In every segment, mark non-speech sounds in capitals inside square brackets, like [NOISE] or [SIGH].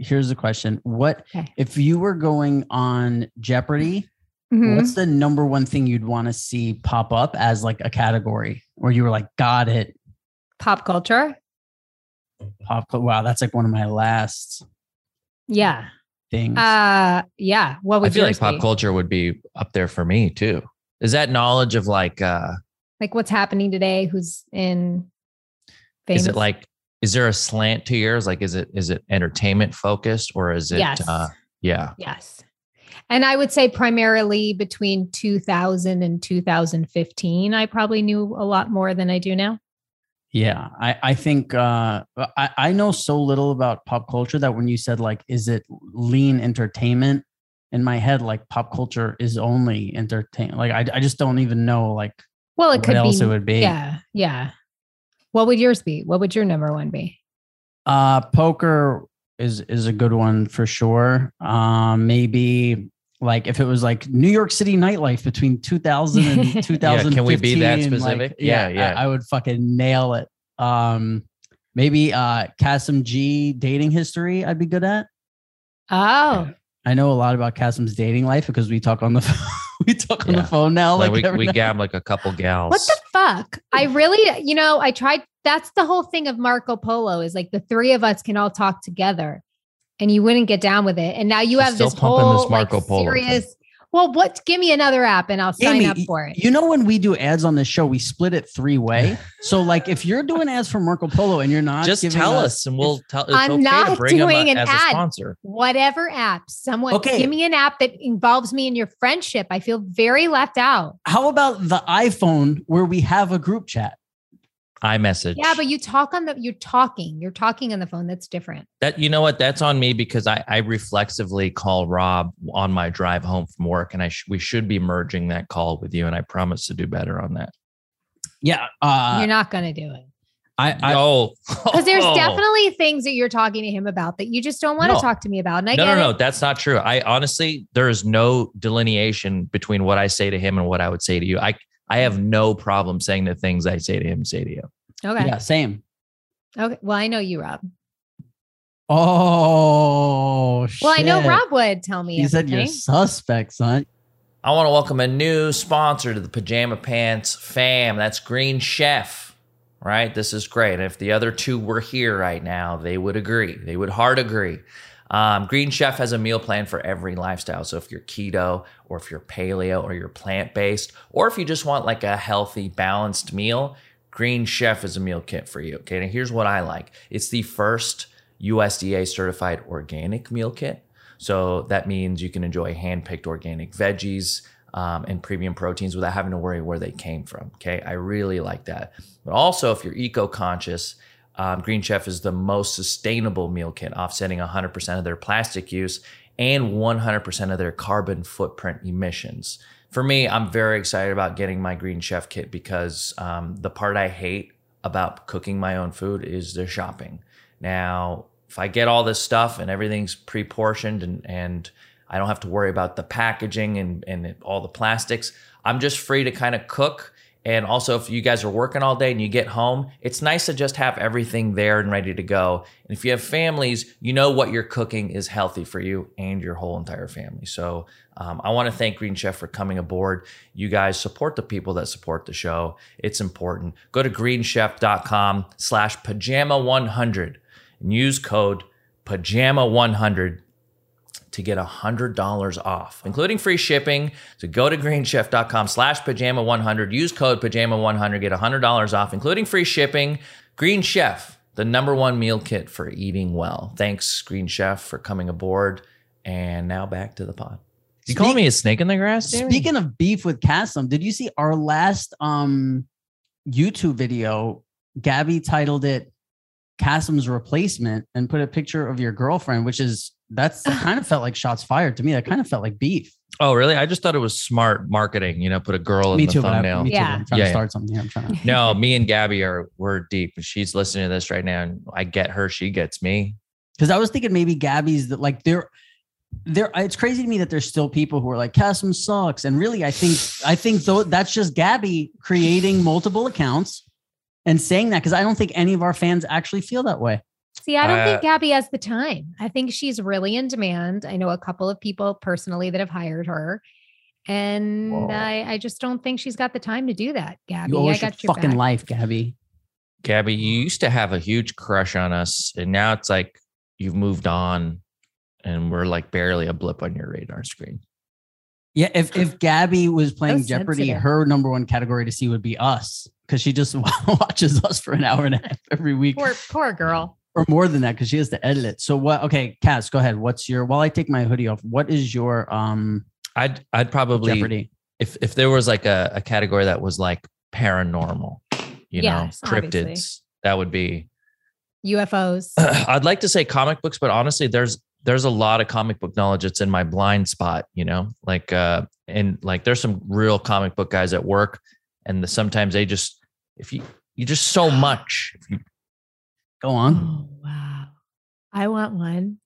here's the question: What Okay. if you were going on Jeopardy? Mhm. What's the number one thing you'd want to see pop up as like a category where you were like, got it? Pop culture. Pop. cul- Wow, that's like one of my last Yeah. things. Uh yeah. What would I feel like yours pop be? culture would be up there for me too. Is that knowledge of like uh Like what's happening today? Who's in famous? is it like is there a slant to yours? Like is it is it entertainment focused or is it Yes. uh yeah. Yes. And I would say primarily between 2000 and 2015, I probably knew a lot more than I do now. Yeah, I, I think uh, I, I know so little about pop culture that when you said like, is it lean entertainment? In my head, like pop culture is only entertain. Like I, I just don't even know like Well, it what could else be. it would be. Yeah. Yeah. What would yours be? What would your number one be? Uh, poker is is a good one for sure. Um, maybe like if it was like New York City nightlife between 2000 and [LAUGHS] 2015. can we be that like, specific? Yeah, yeah. I, I would fucking nail it. Um, maybe uh, Kassem G dating history. I'd be good at. Oh, [LAUGHS] I know a lot about Kassem's dating life because we talk on the [LAUGHS] we talk on Yeah. the phone now. Like, Like, we, we gab like a couple gals. what the fuck? I really, you know, I tried. That's the whole thing of Marco Polo is like the three of us can all talk together and you wouldn't get down with it. And now you have still this pumping whole this Marco like, Polo thing. Serious. Well, what? Give me another app and I'll sign up for it. You know when we do ads on this show, we split it three way. [LAUGHS] So like if you're doing ads for Marco Polo and you're not Just tell us and we'll tell it's I'm okay not to bring doing up an as ad. a sponsor. Whatever app, someone Okay. give me an app that involves me in your friendship. I feel very left out. How about the iPhone where we have a group chat? iMessage. Yeah, but you talk on the you're talking. You're talking on the phone. That's different. That you know what? That's on me because I, I reflexively call Rob on my drive home from work, and I sh- we should be merging that call with you, and I promise to do better on that. Yeah. Uh, you're not going to do it. I, I oh, [LAUGHS] Because there's [LAUGHS] definitely things that you're talking to him about that you just don't want to No. talk to me about. And I no, get no, no. it. That's not true. I honestly, there is no delineation between what I say to him and what I would say to you. I I have mm. no problem saying the things I say to him, say to you. Okay. yeah, same. Okay. Well, I know you, Rob. Oh, Well, I know. Rob would tell me. You said you're everything. suspect, son. I want to welcome a new sponsor to the Pajama Pants fam. That's Green Chef, right? This is great. And if the other two were here right now, they would agree. They would hard agree. Um, Green Chef has a meal plan for every lifestyle. So if you're keto, or if you're paleo, or you're plant based, or if you just want like a healthy, balanced meal, Green Chef is a meal kit for you. Okay. Now here's what I like it's the first USDA certified organic meal kit. So that means you can enjoy hand picked organic veggies um, and premium proteins without having to worry where they came from. Okay. I really like that. But also, if you're eco conscious, um, Green Chef is the most sustainable meal kit, offsetting 100% of their plastic use and 100% of their carbon footprint emissions. For me, I'm very excited about getting my Green Chef kit because um, the part I hate about cooking my own food is the shopping. Now, if I get all this stuff and everything's pre-portioned and and I don't have to worry about the packaging and and all the plastics, I'm just free to kind of cook. And also, if you guys are working all day and you get home, it's nice to just have everything there and ready to go. And if you have families, you know what you're cooking is healthy for you and your whole entire family. So um, I want to thank Green Chef for coming aboard. You guys support the people that support the show. It's important. Go to greenchef.com slash pajama100 and use code pajama100 to get $100 off, including free shipping. So go to greenchef.com slash pajama100, use code pajama100, get $100 off, including free shipping. Green Chef, the number one meal kit for eating well. Thanks, Green Chef, for coming aboard. And now back to the pod. You calling me a snake in the grass? Speaking of beef with Kassem, did you see our last um YouTube video? Gabby titled it Kassem's replacement and put a picture of your girlfriend, which is that's that kind of felt like shots fired to me. That kind of felt like beef. Oh, really? I just thought it was smart marketing. You know, put a girl me in the too, but I, thumbnail. me too. Yeah. I'm trying Yeah, to yeah. start something here. I'm trying to no, me and Gabby are we're deep. She's listening to this right now, and I get her. She gets me. because I was thinking maybe Gabby's that like there, there. It's crazy to me that there's still people who are like Kassem sucks, and really, I think I think though that's just Gabby creating multiple accounts and saying that because I don't think any of our fans actually feel that way. See, I don't Uh, think Gabby has the time. I think she's really in demand. I know a couple of people personally that have hired her. And Whoa. I, I just don't think she's got the time to do that, Gabby. You I got your fucking back. life, Gabby. Gabby, you used to have a huge crush on us, and now it's like you've moved on, and we're like barely a blip on your radar screen. Yeah, if if Gabby was playing So Jeopardy, sensitive. her number one category to see would be us because she just [LAUGHS] watches us for an hour and a half every week, Poor, poor girl. Or more than that because she has to edit it. So what? Okay, Cass, go ahead. What's your? While I take my hoodie off, what is your um I'd I'd probably Jeopardy? if if there was like a, a category that was like paranormal, you Yes, know, obviously. cryptids, that would be. UFOs. [CLEARS THROAT] I'd like to say comic books, but honestly, there's there's a lot of comic book knowledge that's in my blind spot, you know, like uh and like there's some real comic book guys at work, and the, sometimes they just if you you just so much. If you, Go on, oh, wow. I want one.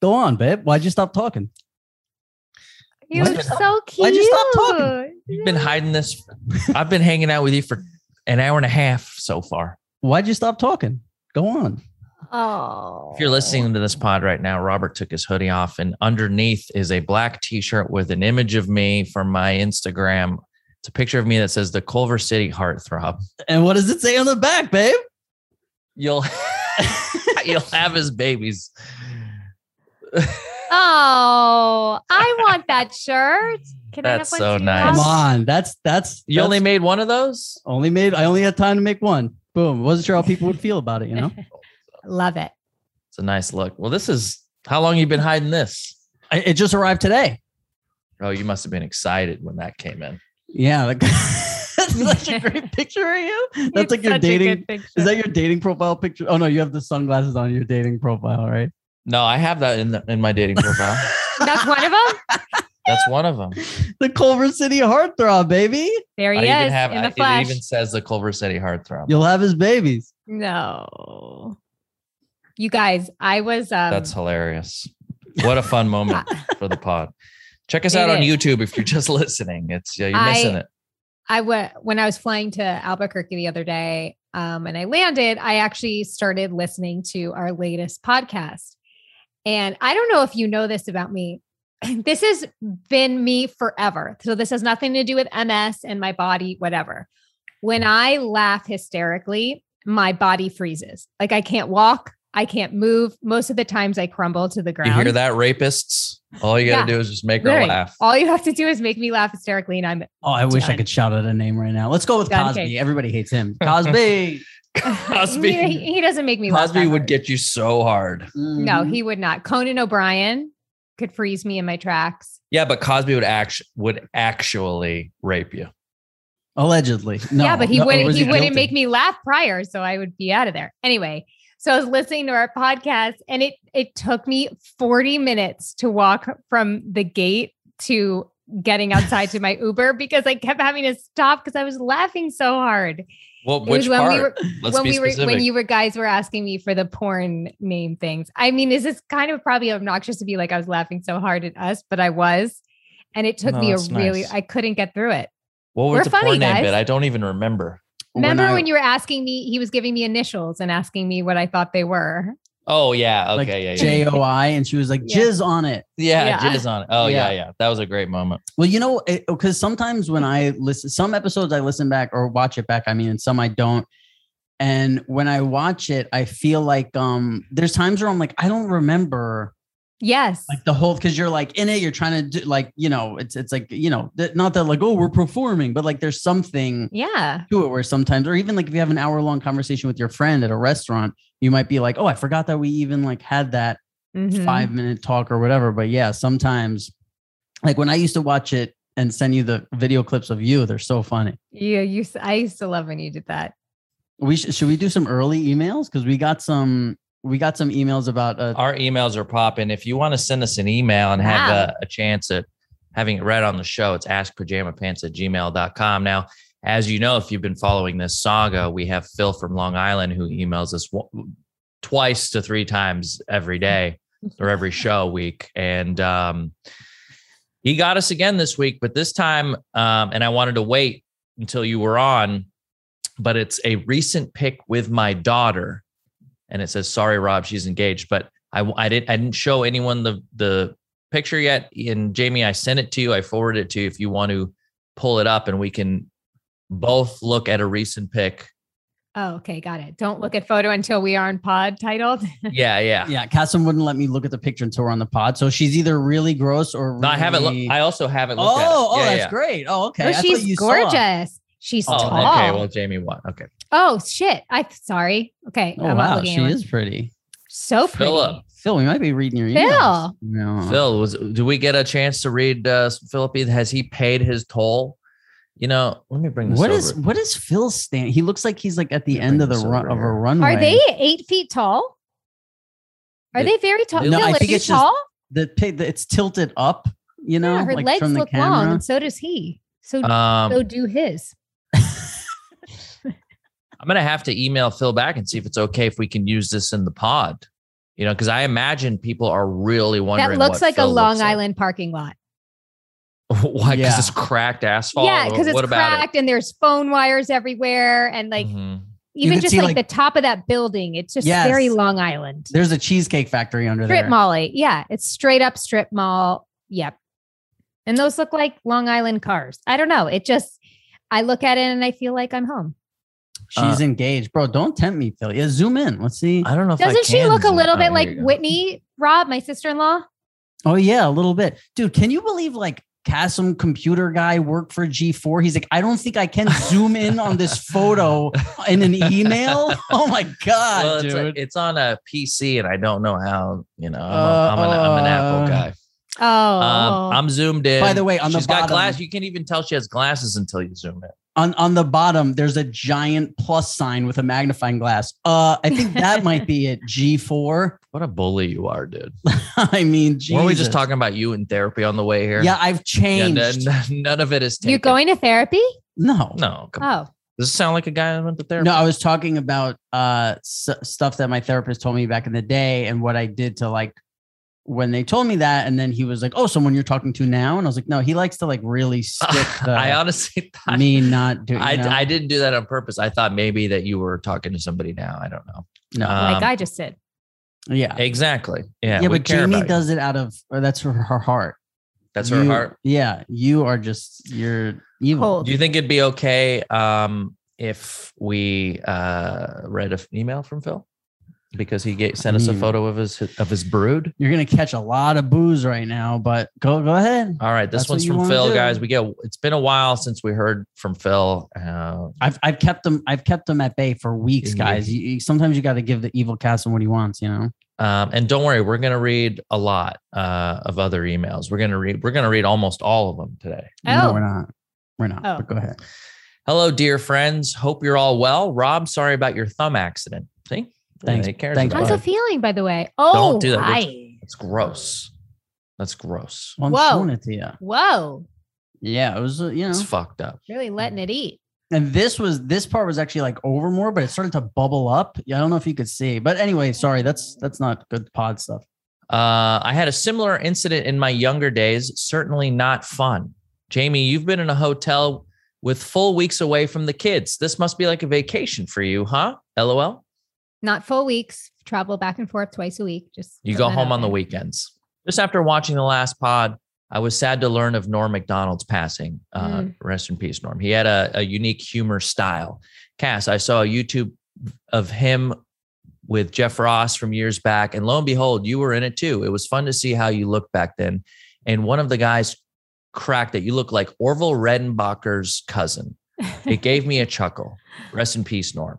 go on, babe. Why'd you stop talking? You're Why'd you stop- so cute. why'd you stop talking? you've been hiding this. I've been hanging out with you for an hour and a half so far. Why'd you stop talking? Go on. Oh. If you're listening to this pod right now, Robert took his hoodie off, and underneath is a black T-shirt with an image of me from my Instagram. It's a picture of me that says the Culver City Heartthrob. And what does it say on the back, babe? You'll [LAUGHS] you'll have his babies. [LAUGHS] Oh, I want that shirt. Can That's I have so one too? nice. Come on, that's that's You only made one of those? only made. I only had time to make one. Boom. Wasn't sure how people would feel about it. You know. [LAUGHS] Love it. It's a nice look. Well, this is how long you been hiding this? I, it just arrived today. Oh, you must have been excited when that came in. Yeah, like, that's [LAUGHS] such a great picture of you. That's It's like your dating. Is that your dating profile picture? Oh no, you have the sunglasses on your dating profile, right? No, I have that in the, in my dating profile. [LAUGHS] That's one of them. That's one of them. The Culver City heartthrob, baby. There he I is even have in I- the flesh. it even says the Culver City Heartthrob. You'll have his babies. no, you guys. I was. Um, That's hilarious. What a fun moment [LAUGHS] for the pod. Check us It out on. YouTube if you're just listening. It's yeah, you're I- missing it. I went when I was flying to Albuquerque the other day, um, and I landed. I actually started listening to our latest podcast, and I don't know if you know this about me. [CLEARS THROAT] This has been me forever. So this has nothing to do with MS and my body, whatever. When I laugh hysterically, my body freezes. Like I can't walk, I can't move. Most of the times, I crumble to the ground. You ground. hear that, rapists? All you got to Yeah. do is just make her Literally, laugh. All you have to do is make me laugh hysterically, and I'm Oh, I wish I could shout out a name right now. Let's go with Done Cosby. case. Everybody hates him. [LAUGHS] Cosby. [LAUGHS] Cosby. [LAUGHS] he, he doesn't make me laugh. Cosby would hard. get you so hard. No, Mhm. he would not. Conan O'Brien could freeze me in my tracks. Yeah, but Cosby would act would actually rape you. allegedly. No, yeah, but he no, wouldn't. was He, wouldn't make me laugh prior, so I would be out of there. Anyway, so I was listening to our podcast, and it it took me forty minutes to walk from the gate to getting outside to my Uber because I kept having to stop because I was laughing so hard. Well, which when part? we were Let's when be we were specific. when you were guys were asking me for the porn name things. I mean, is this kind of probably obnoxious to be like I was laughing so hard at us, but I was, and it took No, me a that's really. I couldn't get through it. what was we're the funny, porn name guys. bit? I don't even remember. Remember I- when you were asking me? He was giving me initials and asking me what I thought they were. Oh yeah, okay, like yeah, yeah. J O I, and she was like Yeah. jizz on it. yeah, Yeah. jizz on it. Oh yeah. Yeah. yeah, That was a great moment. Well, you know, because sometimes when I listen, some episodes I listen back or watch it back. I mean, and some I don't. And when I watch it, I feel like um, there's times where I'm like, I don't remember Yes. like the whole because you're like in it, you're trying to do like you know, it's it's like you know, th- not that like oh we're performing, but like there's something yeah. to it where sometimes, or even like if you have an hour long conversation with your friend at a restaurant, you might be like, oh, I forgot that we even like had that Mhm. five minute talk or whatever. But yeah, sometimes like when I used to watch it and send you the video clips of you, they're so funny. Yeah. You. I used to love when you did that. We should should we do some early emails because we got some we got some emails about uh, Our emails are popping. If you want to send us an email and have Wow. a, a chance at having it read on the show, it's askpajamapants at gmail.com. Now, as you know, if you've been following this saga, we have Phil from Long Island who emails us w- twice to three times every day or every [LAUGHS] show week. And um, he got us again this week, but this time, um, and I wanted to wait until you were on, but it's a recent pick with my daughter. And it says, "Sorry, Rob, she's engaged." But I I didn't I didn't show anyone the the picture yet. And Jamie, I sent it to you. I forwarded it to you if you want to pull it up, and we can both look at a recent pic. Oh, okay, got it. Don't look at photo until we are on pod titled. [LAUGHS] Yeah, yeah. Yeah, Kassem wouldn't let me look at the picture until we're on the pod. So she's either really gross or No, I haven't. really- Look, I also haven't looked oh, at it. Oh, oh, Yeah, that's yeah. great. Oh, okay. oh, I thought she's you saw. Gorgeous. She's Oh, tall. okay. Well, Jamie, what? Okay. oh shit. I sorry. Okay. Oh I'm wow, she is pretty. so pretty. Philip. Phil, we might be reading your emails. Phil. No. Phil, was do we get a chance to read uh Philippi? Has he paid his toll? You know, let me bring this What over. is what is Phil stand? He looks like he's like at the end of the run over of a here. runway. Are they eight feet tall? Are They- they very tall? they- Phil, No, I think you it's just- tall? the the- It's tilted up. You know, yeah, her like legs from the look long, and so does he. So um so do his. I'm gonna have to email Phil back and see if it's okay if we can use this in the pod. You know, because I imagine people are really wondering. That looks what like a Long looks like. Island parking lot. [LAUGHS] Why? Because Yeah. it's cracked asphalt. yeah, because it's what about cracked and there's phone wires everywhere, and it? like Mhm. even just like, like- the top of that building, it's just Yes. very Long Island. There's a cheesecake factory under Strip there. Strip Molly. Yeah, it's straight up strip mall. Yep. And those look like Long Island cars. I don't know. It just, I look at it and I feel like I'm home. She's Uh, engaged, bro. Don't tempt me, Phil. Yeah, zoom in. Let's see. I don't know if Doesn't she can look a little oh, bit here like. Whitney Rob, my sister in law? Oh yeah, a little bit, dude. Can you believe like Kassem computer guy worked for G4? He's like, I don't think I can zoom in on this [LAUGHS] photo in an email. [LAUGHS] Oh my god, well, it's, dude. it's on a PC, and I don't know how. You know, I'm, a, I'm, an, I'm an Apple Uh, guy. Oh, Um, I'm zoomed in. By the way, on the she's got bottom- glass. You can't even tell she has glasses until you zoom in. on on the bottom, there's a giant plus sign with a magnifying glass. Uh, I think that [LAUGHS] might be it. G4. What a bully you are, dude. [LAUGHS] I mean, Weren't we just talking about you in therapy on the way here? Yeah, I've Yeah, changed. n- none of it is taken. you're going to therapy? no, No, come on. Oh, Does it sound like a guy that went to therapy? No, I was talking about uh s- stuff that my therapist told me back in the day and what I did to like when they told me that and then he was like, "Oh, someone you're talking to now?" And I was like, "No, he likes to like really stick [LAUGHS] the I honestly thought me not doing I, know? I didn't do that on purpose. I thought maybe that you were talking to somebody now. I don't know. no. Um, like I just said. yeah. Exactly. Yeah. Yeah, but care Jamie does it out of or that's her, her heart. That's her heart. Yeah, you are just you're evil. Cold. Do you think it'd be okay um, if we uh, read an email from Phil because he gave, sent us a photo of his of his brood? You're gonna catch a lot of booze right now, but go go ahead. All right, this That's one's from Phil, guys. We get. It's been a while since we heard from Phil. Uh, I've I've kept them I've kept them at bay for weeks, guys. You, you- sometimes you got to give the evil Castle what he wants, you know. Um, and don't worry, we're gonna read a lot uh, of other emails. We're gonna read. We're gonna read almost all of them today. No, Oh. we're not. We're not. Oh. But go ahead. Hello, dear friends. Hope you're all well. Rob, sorry about your thumb accident. See, Thanks. He cares Thanks, about How's it. it feeling, by the way? Oh, do that. hi. It's gross. That's gross. Well, Whoa. showing it to. Whoa. Yeah, it was. Uh, you know, It's fucked up. Really letting it eat. and this was this part was actually like over more, but it started to bubble up. Yeah, I don't know if you could see, but anyway, sorry. That's that's not good pod stuff. Uh, I had a similar incident in my younger days. Certainly not fun. Jamie, you've been in a hotel with full weeks away from the kids. This must be like a vacation for you, huh? LOL. Not full weeks. Travel back and forth twice a week. Just You go home on the weekends. Just after watching the last pod, I was sad to learn of Norm Macdonald's passing. Uh, Mm. Rest in peace, Norm. He had a, a unique humor style. Cass, I saw a YouTube of him with Jeff Ross from years back, and lo and behold, you were in it too. It was fun to see how you looked back then. And one of the guys cracked that you look like Orville Redenbacher's cousin. It gave me a chuckle. Rest in peace, Norm.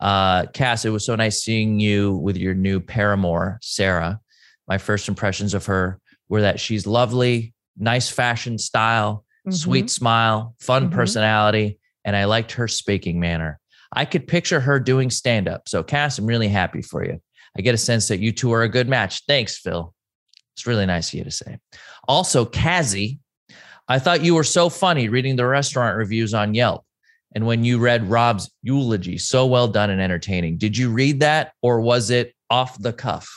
Uh, Cass, it was so nice seeing you with your new paramour, Sarah. My first impressions of her were that she's lovely, nice fashion style, Mhm. sweet smile, fun Mhm. personality, and I liked her speaking manner. I could picture her doing stand up. So, Cass, I'm really happy for you. I get a sense that you two are a good match. Thanks, Phil. It's really nice of you to say. Also, Kazi, I thought you were so funny reading the restaurant reviews on Yelp. And when you read Rob's eulogy, so well done and entertaining. Did you read that or was it off the cuff?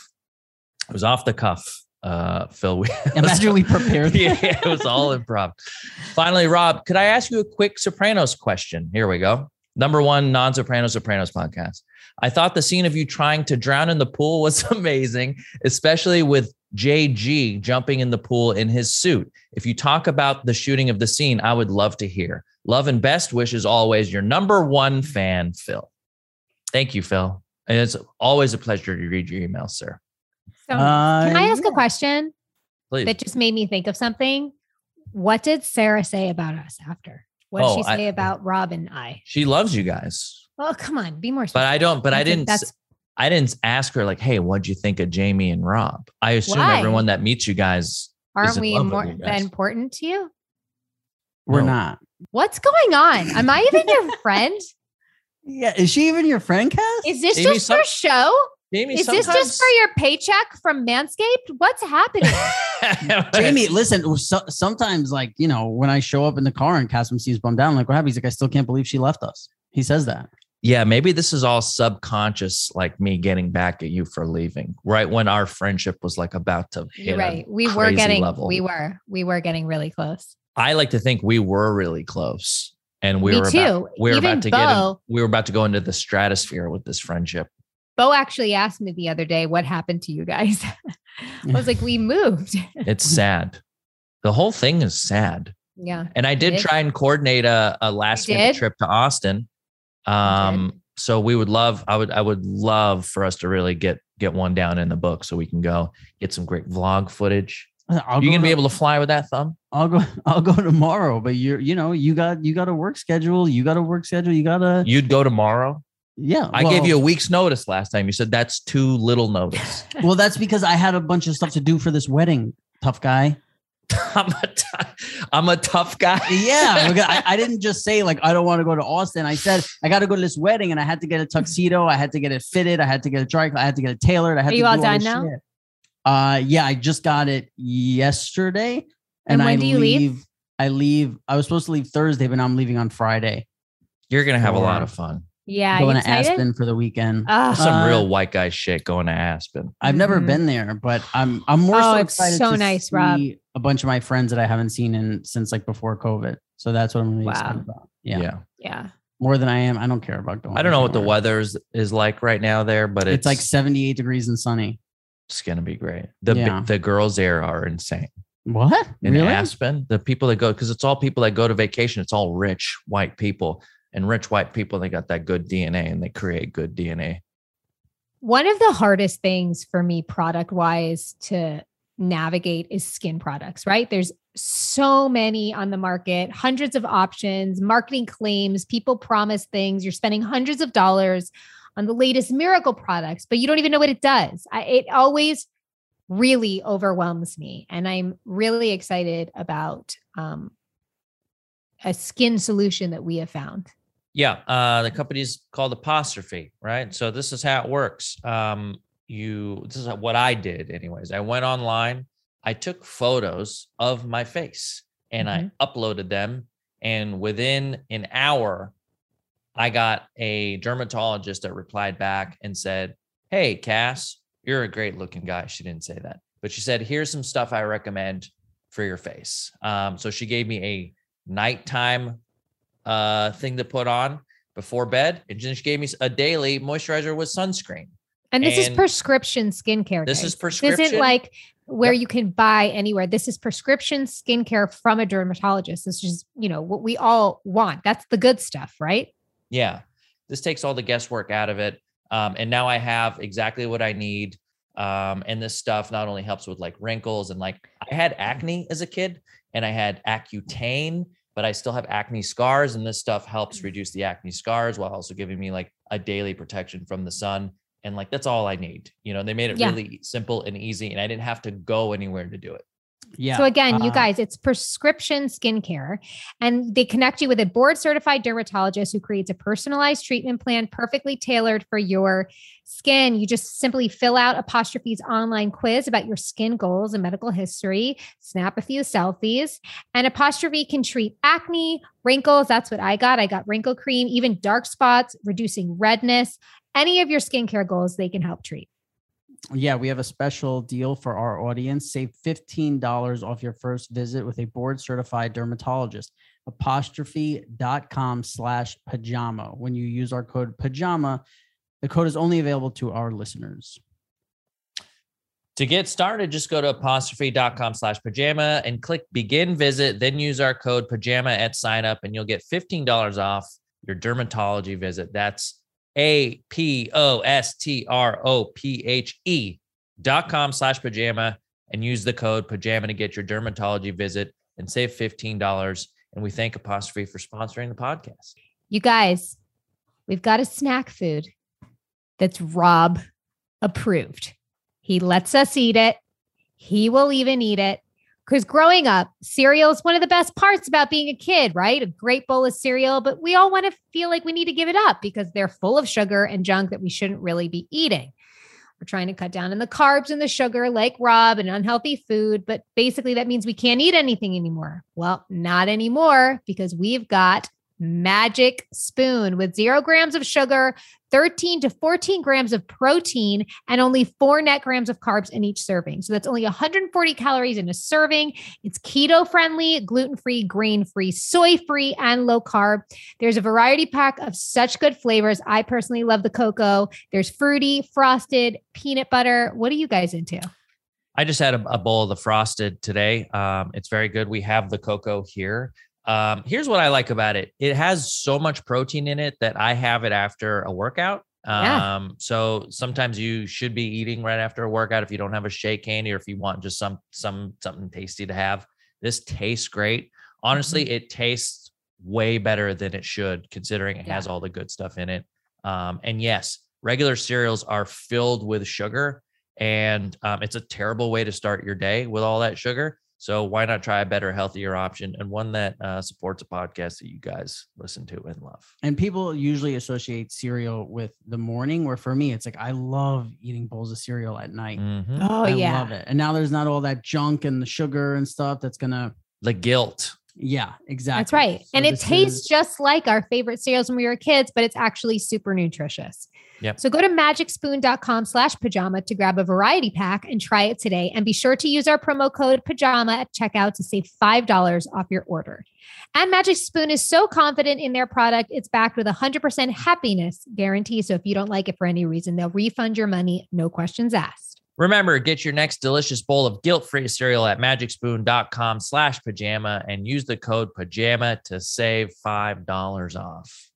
It was off the cuff, uh, Phil. [LAUGHS] We- Imagine we prepared. [LAUGHS] yeah, it was all improv. Finally, Rob, could I ask you a quick Sopranos question? Here we go. Number one non Sopranos Sopranos podcast. I thought the scene of you trying to drown in the pool was [LAUGHS] amazing, especially with JG jumping in the pool in his suit. If you talk about the shooting of the scene, I would love to hear. Love and best wishes always. Your number one fan, Phil. Thank you, Phil. And it's always a pleasure to read your emails, sir. So, Uh, can I ask yeah. a question Please. that just made me think of something? What did Sarah say about us after? What did Oh, she I- say about Rob and I? she loves you guys. Oh, come on, be more. But I don't, but I That's a- didn't That's I didn't ask her like, hey, what'd you think of Jamie and Rob? I assume Why? everyone that meets you guys aren't in we more guys. important to you? We're No. not. What's going on? Am I even your [LAUGHS] friend? Yeah, is she even your friend, Cass? Is this Jamie, just some- for show? Jamie, Is this just for your paycheck from Manscaped? What's happening? [LAUGHS] Jamie, listen. So, sometimes, like you know, when I show up in the car and Kassem seems bummed down, I'm like, "What happened?" He's like, "I still can't believe she left us." He says that. Yeah, maybe this is all subconscious, like me getting back at you for leaving, right when our friendship was like about to hit. Right. We were getting level. we were we were getting really close. I like to think we were really close, and we Me were too. about we were Even about to get in, we were about to go into the stratosphere with this friendship. Bo actually asked me the other day, what happened to you guys? [LAUGHS] I was like, we moved. [LAUGHS] It's sad. The whole thing is sad. yeah. And I did try and coordinate a, a last minute trip to Austin. Um, so we would love, I would, I would love for us to really get get one down in the book so we can go get some great vlog footage. I'll you go gonna be able to fly with that thumb? I'll go. [LAUGHS] I'll go tomorrow. But you're, you know, you got you got a work schedule. You got a work schedule. You got to. You'd go tomorrow. Yeah. I gave you a week's notice last time. You said that's too little notice. [LAUGHS] well, that's because I had a bunch of stuff to do for this wedding. Tough guy. [LAUGHS] I'm a, t- I'm a tough guy. Yeah, [LAUGHS] because I, I didn't just say like I don't want to go to Austin. I said I got to go to this wedding, and I had to get a tuxedo. I had to get it fitted. I had to get it dry. I had to get it tailored. I had Are to you do all this done now? shit. Uh, yeah, I just got it yesterday, And and, when I do you leave? I leave. I was supposed to leave Thursday, but now I'm leaving on Friday. You're gonna have a lot of fun. Yeah. going to? Aspen for the weekend. Ah, Some Uh, real white guy shit going to Aspen. I've never Mhm. been there, but I'm I'm more Oh, so it's excited so to nice, see Rob. A bunch of my friends that I haven't seen in since like before COVID. So that's what I'm really Wow. excited about. Yeah. yeah. yeah. more than I am. I don't care about going. I don't know what the anywhere. weather is, is like right now there, but it's, It's, like 78 degrees and sunny. it's gonna be great. The Yeah. the girls there are insane. What? In really? Aspen, the people that go because it's all people that go to vacation. It's all rich white people, and rich white people they got that good DNA and they create good DNA. One of the hardest things for me product wise to navigate is skin products, right? There's so many on the market, hundreds of options, marketing claims, people promise things. You're spending hundreds of dollars on the latest miracle products, but you don't even know what it does. I, it always really overwhelms me. And I'm really excited about um, a skin solution that we have found. Yeah, uh, the company's called Apostrophe, right? So this is how it works. Um, you, this is what I did, anyways. I went online, I took photos of my face, and I uploaded them. And within an hour, I got a dermatologist that replied back and said, "Hey, Cass, you're a great looking guy." She didn't say that, but she said, "Here's some stuff I recommend for your face." Um, so she gave me a nighttime uh thing to put on before bed and then she gave me a daily moisturizer with sunscreen And this is And prescription skincare. this guys. is This prescription isn't like where Yep. you can buy anywhere. This is prescription skincare from a dermatologist. This is, you know, what we all want. That's the good stuff, right? yeah this takes all the guesswork out of it um, and now i have exactly what i need um, and this stuff not only helps with like wrinkles and like i had acne as a kid and i had accutane but i still have acne scars and this stuff helps reduce the acne scars while also giving me like a daily protection from the sun and like that's all i need you know they made it Yeah. really simple and easy and i didn't have to go anywhere to do it Yeah. So again, you uh, guys, it's prescription skincare and they connect you with a board certified dermatologist who creates a personalized treatment plan perfectly tailored for your skin. You just simply fill out Apostrophe's online quiz about your skin goals and medical history, snap a few selfies, and Apostrophe can treat acne, wrinkles. That's what I got. I got wrinkle cream, even dark spots, reducing redness. Any of your skincare goals, they can help treat. Yeah, we have a special deal for our audience. Save $15 off your first visit with a board certified dermatologist. Apostrophe.com slash pajama. When you use our code pajama, The code is only available to our listeners. To get started, just go to apostrophe.com slash pajama and click begin visit, then use our code pajama at sign up and you'll get $15 off your dermatology visit. That's A P O S T R O P H E dot com slash pajama and use the code pajama to get your dermatology visit and save $15. And we thank Apostrophe for sponsoring the podcast. You guys, we've got a snack food that's Rob approved. He lets us eat it. He will even eat it. Because growing up, cereal is one of the best parts about being a kid, right? A great bowl of cereal, but we all want to feel like we need to give it up because they're full of sugar and junk that we shouldn't really be eating. We're trying to cut down on the carbs and the sugar, like Rob, and unhealthy food. But basically, that means we can't eat anything anymore. Well, not anymore because we've got Magic Spoon with zero grams of sugar, 13 to 14 grams of protein, and only four net grams of carbs in each serving. So that's only 140 calories in a serving. It's keto friendly, gluten free, grain free, soy free, and low carb. There's a variety pack of such good flavors. I personally love the cocoa. There's fruity, frosted, peanut butter. What are you guys into? I just had a, a bowl of the frosted today. Um, it's very good. We have the cocoa here. Um, here's what I like about it. It has so much protein in it that I have it after a workout. Yeah. Um, so sometimes you should be eating right after a workout if you don't have a shake candy or if you want just some some something tasty to have. This tastes great. Honestly, Mm-hmm. it tastes way better than it should, considering it Yeah. has all the good stuff in it. Um, and yes, regular cereals are filled with sugar, and um, it's a terrible way to start your day with all that sugar. So why not try a better, healthier option and one that uh, supports a podcast that you guys listen to and love? And people usually associate cereal with the morning, where for me, it's like I love eating bowls of cereal at night. Mhm. Oh, I yeah. love it. And now there's not all that junk and the sugar and stuff that's gonna, The guilt. yeah, exactly. That's right. So and it tastes is- just like our favorite cereals when we were kids, but it's actually super nutritious. Yep. So go to magicspoon.com slash pajama to grab a variety pack and try it today. And be sure to use our promo code pajama at checkout to save $5 off your order. And Magic Spoon is so confident in their product, it's backed with a 100% happiness guarantee. So if you don't like it for any reason, they'll refund your money, no questions asked. Remember, get your next delicious bowl of guilt-free cereal at magicspoon.com slash pajama and use the code pajama to save $5 off.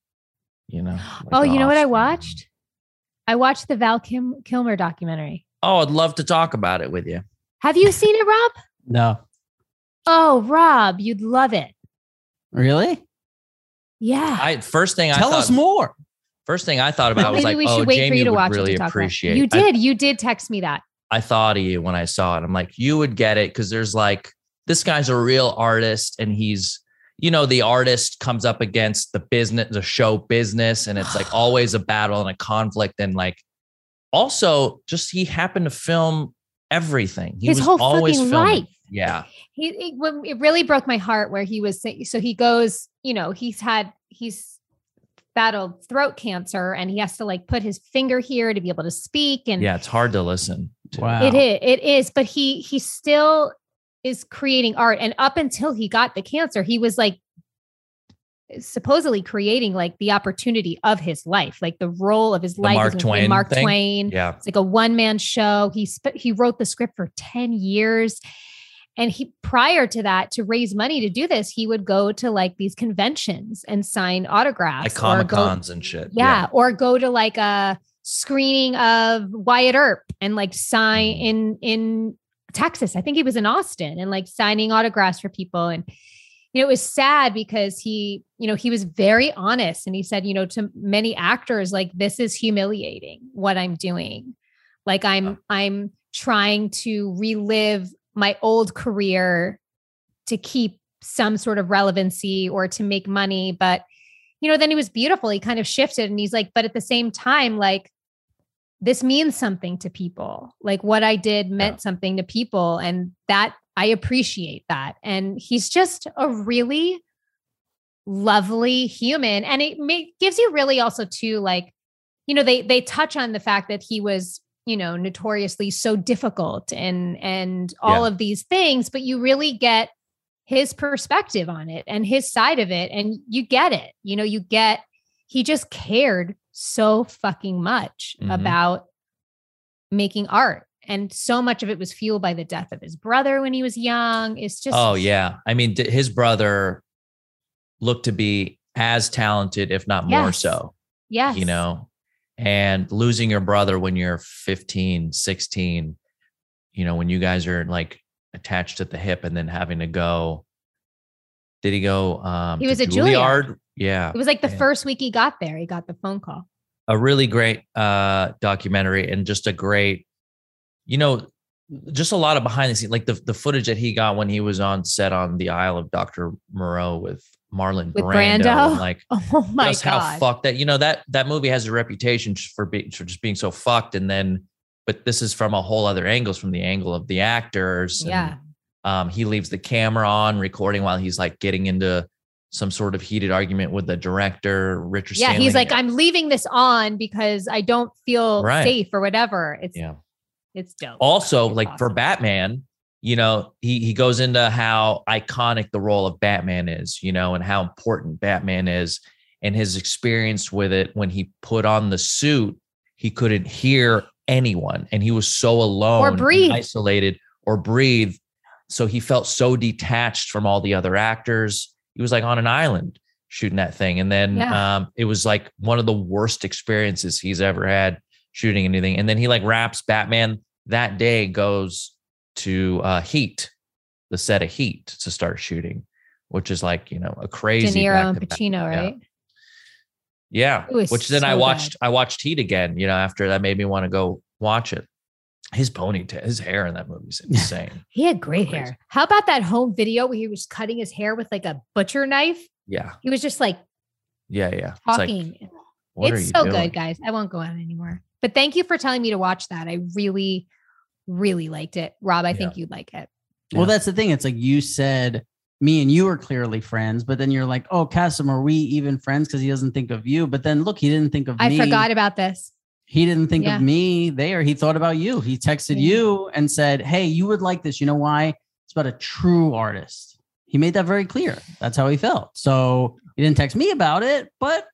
You know? like oh, you know what I watched? I watched the Val Kim- Kilmer documentary. Oh, I'd love to talk about it with you. Have you seen it, Rob? No. Oh, Rob, you'd love it. Really? Yeah. I first thing I Tell thought, us more. First thing I thought about was like, we oh, should wait Jamie for you to would watch really it to talk about it. appreciate. You I- did. you did text me that. I thought of you when I saw it. I'm like, you would get it because there's like, this guy's a real artist and he's, you know, the artist comes up against the business, the show business, and it's like [SIGHS] always a battle and a conflict. And like, also, just he happened to film everything. He His was whole always fucking filming. life. Yeah. He it, when it really broke my heart where he was so he goes, you know, he's had he's battled throat cancer and he has to like put his finger here to be able to speak and Yeah. It's hard to listen to. Wow. It is. It is. But he he still is creating art. And up until he got the cancer, he was like supposedly creating like the opportunity of his life, like the role of his The life. Mark is gonna play Twain Mark thing? Twain. Yeah. It's like a one man show. He sp- he wrote the script for ten years. And he prior to that, to raise money to do this, he would go to like these conventions and sign autographs. Like Comic Cons and shit. yeah, or go to like a screening of Wyatt Earp and like sign Mhm. in in Texas. I think he was in Austin and like signing autographs for people and you know it was sad because he you know he was very honest and he said you know to many actors like this is humiliating what I'm doing. Like I'm I'm trying to relive my old career to keep some sort of relevancy or to make money but you know, then he was beautiful. He kind of shifted and he's like, but at the same time, like, this means something to people. Like, what I did meant something to people. And that I appreciate that. And he's just a really lovely human. And it may, gives you really also, too, like, you know, they, they touch on the fact that he was, you know, notoriously so difficult and, and all Yeah. of these things, but you really get his perspective on it and his side of it and you get it you know you get he just cared so fucking much Mhm. about making art. And so much of it was fueled by the death of his brother when he was young. It's just oh yeah. I mean, his brother looked to be as talented, if not more Yes. so. yes. You know, and losing your brother when you're 15, 16, you know, when you guys are like attached at the hip and then having to go. Did he go? Um, He was at Juilliard. Yeah. It was like the Yeah. first week he got there, he got the phone call. a really great uh documentary and just a great you know just a lot of behind the scenes like the, the footage that he got when he was on set on the isle of dr moreau with marlon With brando, Brando? like [LAUGHS] Oh my just how god. fucked that you know that that movie has a reputation for being for just being so fucked and then but this is from a whole other angles from the angle of the actors and, Yeah. Um he leaves the camera on recording while he's like getting into some sort of heated argument with the director richard Yeah, he's like, I'm leaving this on because I don't feel Right. safe or whatever. It's yeah it's dope. also It's like for batman you know he he goes into how iconic the role of batman is you know and how important batman is and his experience with it when he put on the suit he couldn't hear anyone and he was so alone or breathe. isolated or breathe so he felt so detached from all the other actors he was like on an island shooting that thing and then Yeah. um it was like one of the worst experiences he's ever had shooting anything and then he like wraps batman that day goes to uh heat the set of heat to start shooting which is like you know a crazy. De Niro and Pacino, yeah. right? yeah It which then i watched bad. i watched heat again you know after that made me want to go watch it his ponytail his hair in that movie is [LAUGHS] insane He had great Crazy. hair. How about that home video where he was cutting his hair with like a butcher knife? yeah He was just like yeah yeah it's like talking. what are it's you so doing? good, guys. I won't go on anymore. But thank you for telling me to watch that. I really, really liked it. Rob, I Yeah. think you'd like it. Well, Yeah. that's the thing. It's like you said, me and you are clearly friends, but then you're like, oh, Kassem, are we even friends? Because he doesn't think of you. But then look, he didn't think of I me. I forgot about this. He didn't think Yeah. of me there. He thought about you. He texted Yeah. you and said, hey, you would like this. You know why? It's about a true artist. He made that very clear. That's how he felt. So he didn't text me about it, but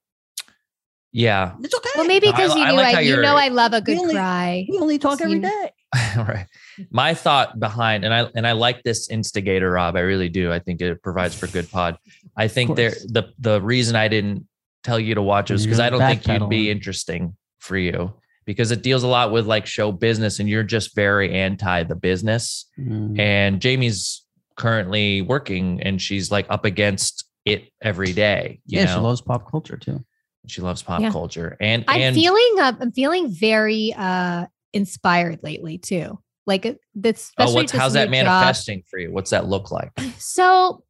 yeah it's okay. Well, maybe because li- you I knew like I, you know I love a good Really? cry. we only talk every You- day. [LAUGHS] right. My thought behind, and I and I like this instigator, Rob. I really do. I think it provides for good pod. I think there the the reason I didn't tell you to watch it was because I don't think you'd be interesting for you because it deals a lot with like show business, and you're just very anti the business. Mm. And Jamie's currently working, and she's like up against it every day. You Yeah, know, she loves pop culture too. she loves pop Yeah. culture, and I'm and feeling uh, I'm feeling very uh inspired lately too. Like it- this. oh, especially what's how's that new job. manifesting for you? What's that look like? So,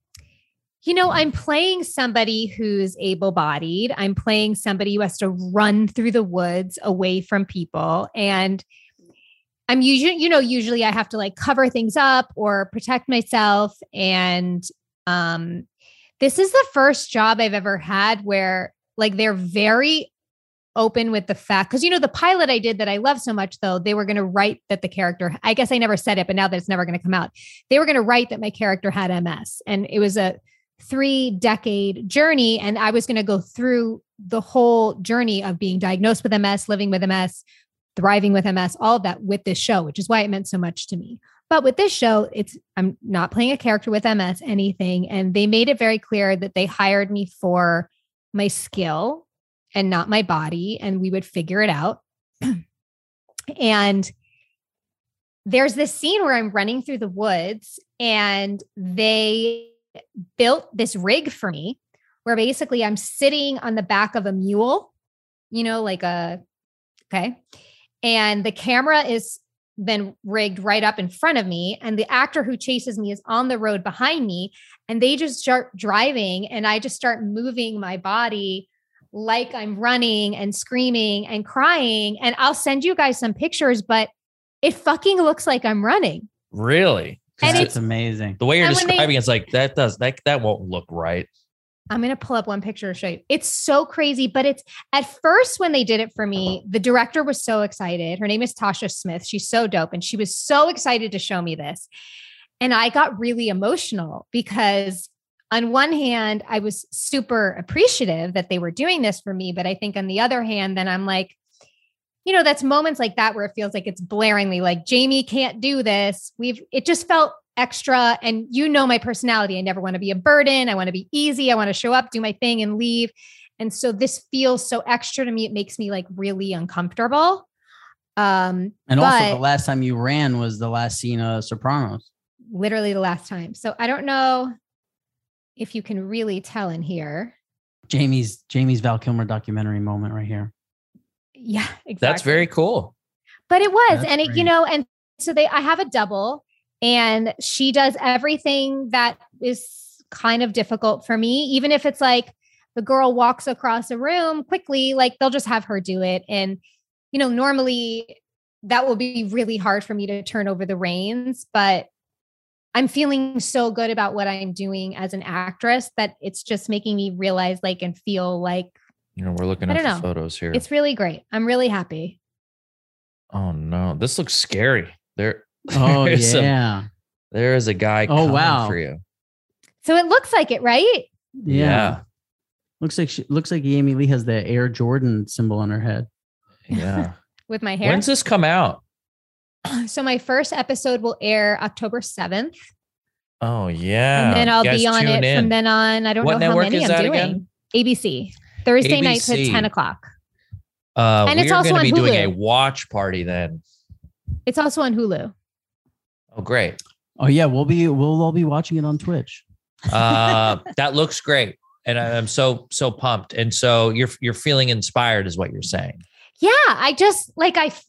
you know, I'm playing somebody who's able bodied. I'm playing somebody who has to run through the woods away from people. And I'm usually, you know, usually I have to like cover things up or protect myself. And um, this is the first job I've ever had where like they're very open with the fact because you know the pilot I did that I love so much though they were going to write that the character I guess I never said it but now that it's never going to come out they were going to write that my character had MS and it was a three decade journey and I was going to go through the whole journey of being diagnosed with MS living with MS thriving with MS all of that with this show which is why it meant so much to me. But with this show it's I'm not playing a character with MS anything and they made it very clear that they hired me for my skill and not my body and we would figure it out. [CLEARS THROAT] And there's this scene where I'm running through the woods and they built this rig for me where basically I'm sitting on the back of a mule, you know, like a, okay. And the camera is then rigged right up in front of me. And the actor who chases me is on the road behind me. And they just start driving and I just start moving my body like I'm running and screaming and crying. And I'll send you guys some pictures, but it fucking looks like I'm running. Really? 'Cause And the- That's amazing. the way you're and they- describing it's like that does that that won't look right. I'm going to pull up one picture to show you. It's so crazy, but it's at first when they did it for me, the director was so excited. Her name is Tasha Smith. She's so dope. And she was so excited to show me this. And I got really emotional because on one hand, I was super appreciative that they were doing this for me. But I think on the other hand, then I'm like, you know, that's moments like that where it feels like it's blaringly like Jamie can't do this. We've, it just felt extra. And you know, my personality. I never want to be a burden. I want to be easy. I want to show up, do my thing, and leave. And so this feels so extra to me. It makes me like really uncomfortable. Um, And but also, the last time you ran was the last scene of Sopranos. literally the last time. So I don't know if you can really tell in here. Jamie's Jamie's Val Kilmer documentary moment right here. Yeah, exactly. That's very cool. but it was That's and it you know and so they i have a double and she does everything that is kind of difficult for me even if it's like the girl walks across a room quickly like they'll just have her do it and you know normally that will be really hard for me to turn over the reins but i'm feeling so good about what i'm doing as an actress that it's just making me realize like and feel like You know, we're looking at the know. photos here. it's really great i'm really happy oh no, this looks scary. There, Oh [LAUGHS] there's some- yeah. there is a guy. Oh, wow. for you. so it looks like it right yeah. Yeah. Looks like she looks like Amy Lee has the Air Jordan symbol on her head. Yeah. [LAUGHS] with my hair When's this come out? [CLEARS THROAT] So my first episode will air October 7th. Oh yeah. and then I'll Guys, be on it in. from then on. I don't What know how many I'm doing. again? ABC. Thursday nights at 10 o'clock. Uh, and it's we are also going to on be doing a watch party then. It's also on Hulu. Oh, great. Oh yeah, we'll be we'll all be watching it on Twitch. Uh, [LAUGHS] that looks great, and I- I'm so so pumped. And so you're you're feeling inspired, is what you're saying. Yeah, I just like I f-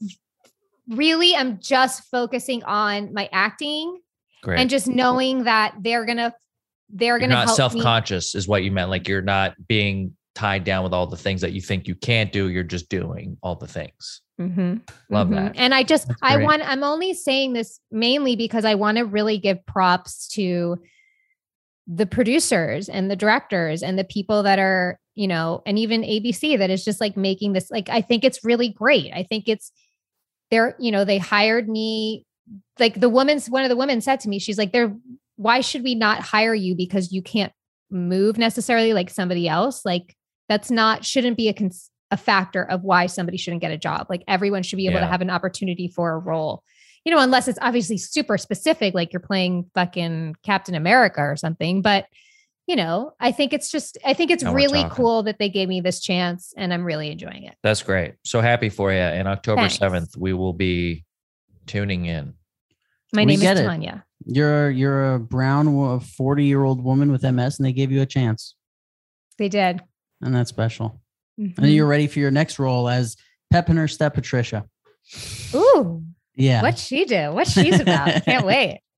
really am just focusing on my acting Great. and just knowing that they're going to they're you're going to not self conscious is what you meant. Like you're not being tied down with all the things that you think you can't do. You're just doing all the things. Mhm. Love Mhm. that. And I just, I want, I'm only saying this mainly because I want to really give props to the producers and the directors and the people that are, you know, and even ABC that is just like making this, like, I think it's really great. I think it's, they're, you know, they hired me. Like the woman's, one of the women said to me, she's like, they're, why should we not hire you because you can't move necessarily like somebody else? Like, that's not, shouldn't be a, cons- a factor of why somebody shouldn't get a job. Like everyone should be able to have an opportunity for a role, you know, unless it's obviously super specific, like you're playing fucking Captain America or something. But, you know, I think it's just, I think it's Now really cool that they gave me this chance and I'm really enjoying it. That's great. So happy for you. And October Thanks. 7th, we will be tuning in. My We name is get it. Tanya. You're you're a brown forty year old woman with MS, and they gave you a chance, They did. And that's special. Mhm. And you're ready for your next role as Pep and her step Patricia. Ooh, Yeah. what she do? What she's about? Can't wait. [LAUGHS]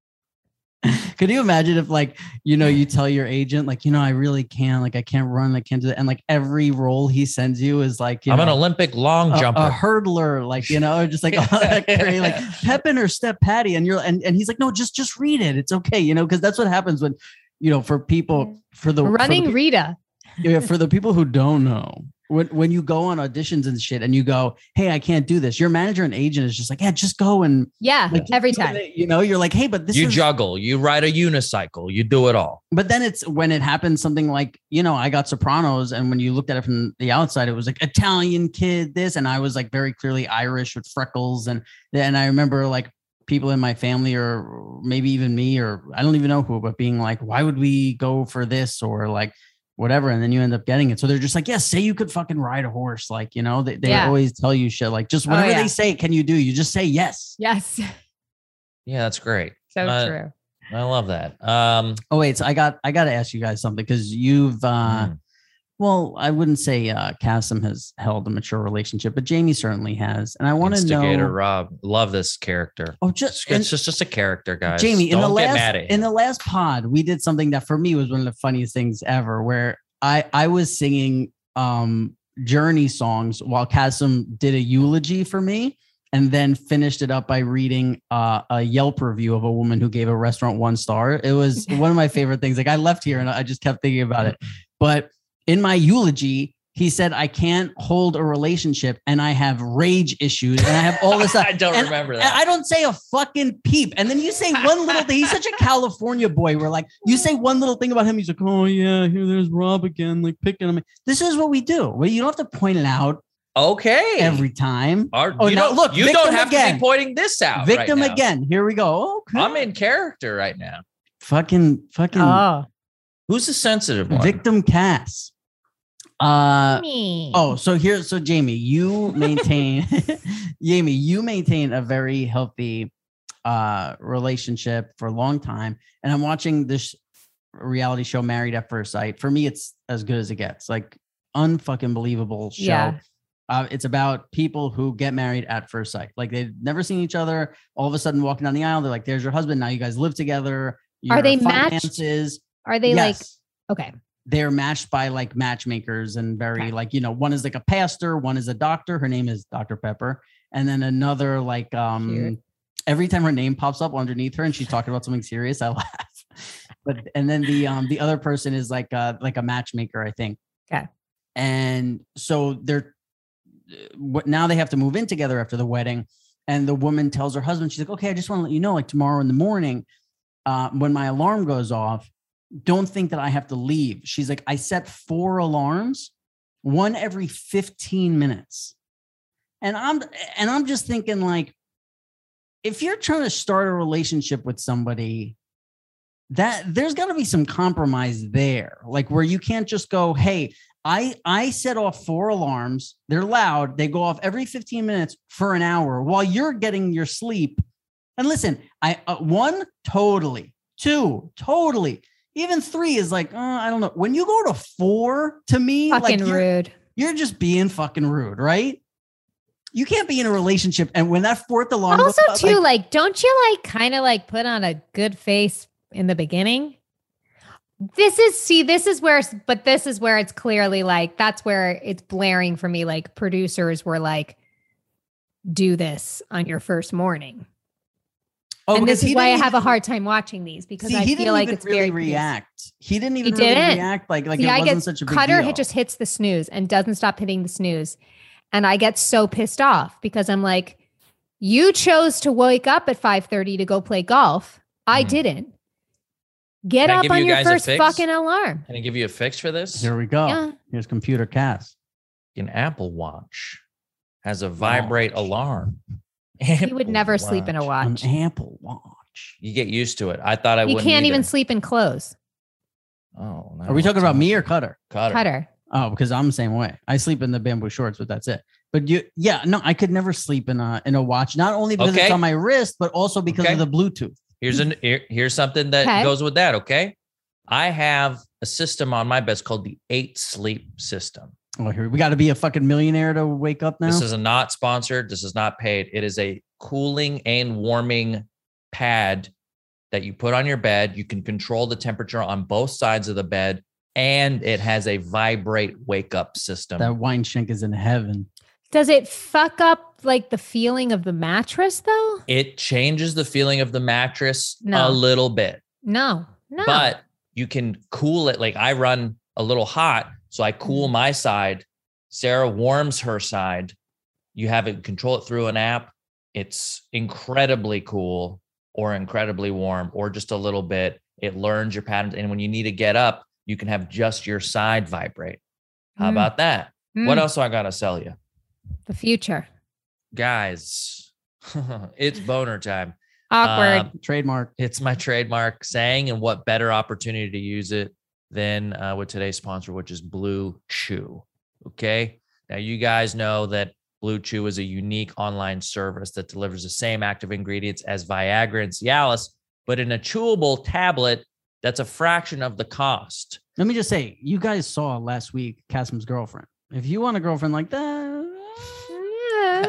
[LAUGHS] Could you imagine if like, you know, you tell your agent, like, you know, I really can't, like I can't run, I can't do that. And like every role he sends you is like, you I'm know, an Olympic long a, jumper. a hurdler, like, you know, just like, [LAUGHS] all that crazy, like Pep and her step Patty. And you're and, and he's like, no, just just read it. It's okay, you know, because that's what happens when, you know, for people for the for the Running Rita. Yeah, for the people who don't know, when when you go on auditions and shit and you go, Hey, I can't do this, your manager and agent is just like, Yeah, just go and Yeah, like, every time. it. You know, you're like, hey, but this you is juggle, you ride a unicycle, you do it all. but then it's when it happens something like you know i got sopranos and when you looked at it from the outside it was like italian kid this and i was like very clearly irish with freckles and and i remember like people in my family or maybe even me or i don't even know who but being like why would we go for this or like whatever and then you end up getting it so they're just like yeah say you could fucking ride a horse like you know they, they Yeah. always tell you shit like just Oh, whatever yeah. they say can you do you just say yes Yes. Yeah, that's great. So Uh, true. I love that. Um, oh wait so i got i got to ask you guys something because you've uh mm, Well, I wouldn't say uh, Kassem has held a mature relationship, but Jamie certainly has. And I want to Instigator know. Rob, love this character. Oh, It's, just it's just just a character, guys. Jamie in Don't the get last mad at in the last pod, we did something that for me was one of the funniest things ever. Where I I was singing um Journey songs while Kassem did a eulogy for me, and then finished it up by reading uh, a Yelp review of a woman who gave a restaurant one star. It was [LAUGHS] one of my favorite things. Like I left here and I just kept thinking about it. But in my eulogy, he said, I can't hold a relationship and I have rage issues and I have all this [LAUGHS] stuff. I don't And- remember that. I don't say a fucking peep. And then you say one little thing. He's such a California boy We're like you say one little thing about him. He's like, oh yeah, here there's Rob again, like picking him. This is what we do. Well, you don't have to point it out okay. every time. Are- Oh, you now don't, look, you don't have to again. be pointing this out. right Victim now. again. Here we go. Okay. I'm in character right now. fucking fucking oh, Who's the sensitive one? victim Cass. Uh me. Oh, so here, so Jamie, you maintain, [LAUGHS] [LAUGHS] Jamie, you maintain a very healthy uh relationship for a long time, and I'm watching this reality show, Married at First Sight. For me, it's as good as it gets. Like unfucking believable show. Yeah. Uh, it's about people who get married at first sight. Like they've never seen each other. All of a sudden, walking down the aisle, they're like, "There's your husband. Now you guys live together." Are they matched? Are they like okay? They're matched by like matchmakers and very Okay. like you know one is like a pastor one is a doctor her name is dr pepper and then another like um Cute. every time her name pops up underneath her and she's talking about something serious i [LAUGHS] laugh but and then the um the other person is like uh like a matchmaker i think Okay. and so they're what now they have to move in together after the wedding and the woman tells her husband she's like okay i just want to let you know like tomorrow in the morning uh, when my alarm goes off don't think that I have to leave. She's like, I set four alarms, one every 15 minutes. And I'm and I'm just thinking like if you're trying to start a relationship with somebody that there's got to be some compromise there like where you can't just go hey i i set off four alarms they're loud they go off every 15 minutes for an hour while you're getting your sleep and listen i uh, one totally two totally even three is like uh, i don't know when you go to four to me Fucking like you're, rude. you're just being fucking rude right you can't be in a relationship and when that fourth alarm Also, goes too, like, like, don't you like kind of like put on a good face in the beginning? This is see, this is where, but this is where it's clearly like that's where it's blaring for me. Like producers were like, "Do this on your first morning," oh, and this is why I have a hard time watching these because See, I he feel didn't like even it's really very react. He didn't even He really didn't. react like like See, it I wasn't get such a big Cutter deal. hit just hits the snooze and doesn't stop hitting the snooze. And I get so pissed off because I'm like, you chose to wake up at 5:30 to go play golf. I Mhm. didn't. Get Can up on you your first fucking alarm. Can I give you a fix for this? Here we go. Yeah. Here's computer cast. An Apple Watch has a vibrate Watch. alarm. You would never sleep in a watch. An Apple Watch. You get used to it. I thought I You wouldn't. can't even sleep in clothes. Oh, Are we talking about me or Cutter? Cutter? Cutter. Oh, because I'm the same way. I sleep in the bamboo shorts, but that's it. But you, yeah, no, I could never sleep in a in a watch. Not only because Okay. it's on my wrist, but also because Okay. of the Bluetooth. Here's an here, here's something that Okay. goes with that. Okay, I have a system on my bed it's called the Eight Sleep System. Oh, here we got to be a fucking millionaire to wake up now. This is a not sponsored. This is not paid. It is a cooling and warming pad that you put on your bed. You can control the temperature on both sides of the bed, and it has a vibrate wake up system. that wine shank is in heaven. Does it fuck up like the feeling of the mattress though? it changes the feeling of the mattress No. a little bit, No. No. but you can cool it. Like I run a little hot, so I Mm-hmm. cool my side. Sarah warms her side. You have it control it through an app. It's incredibly cool or incredibly warm or just a little bit. It learns your patterns. And when you need to get up, you can have just your side vibrate. How Mm. about that? What Mm, else do I got to sell you? The future. Guys, [LAUGHS] it's boner time. Awkward. Um, Trademark. it's my trademark saying, and what better opportunity to use it than uh, with today's sponsor, which is Blue Chew. Okay. Now, you guys know that Blue Chew is a unique online service that delivers the same active ingredients as Viagra and Cialis, but in a chewable tablet that's a fraction of the cost. Let me just say, you guys saw last week Kassem's girlfriend. If you want a girlfriend like that,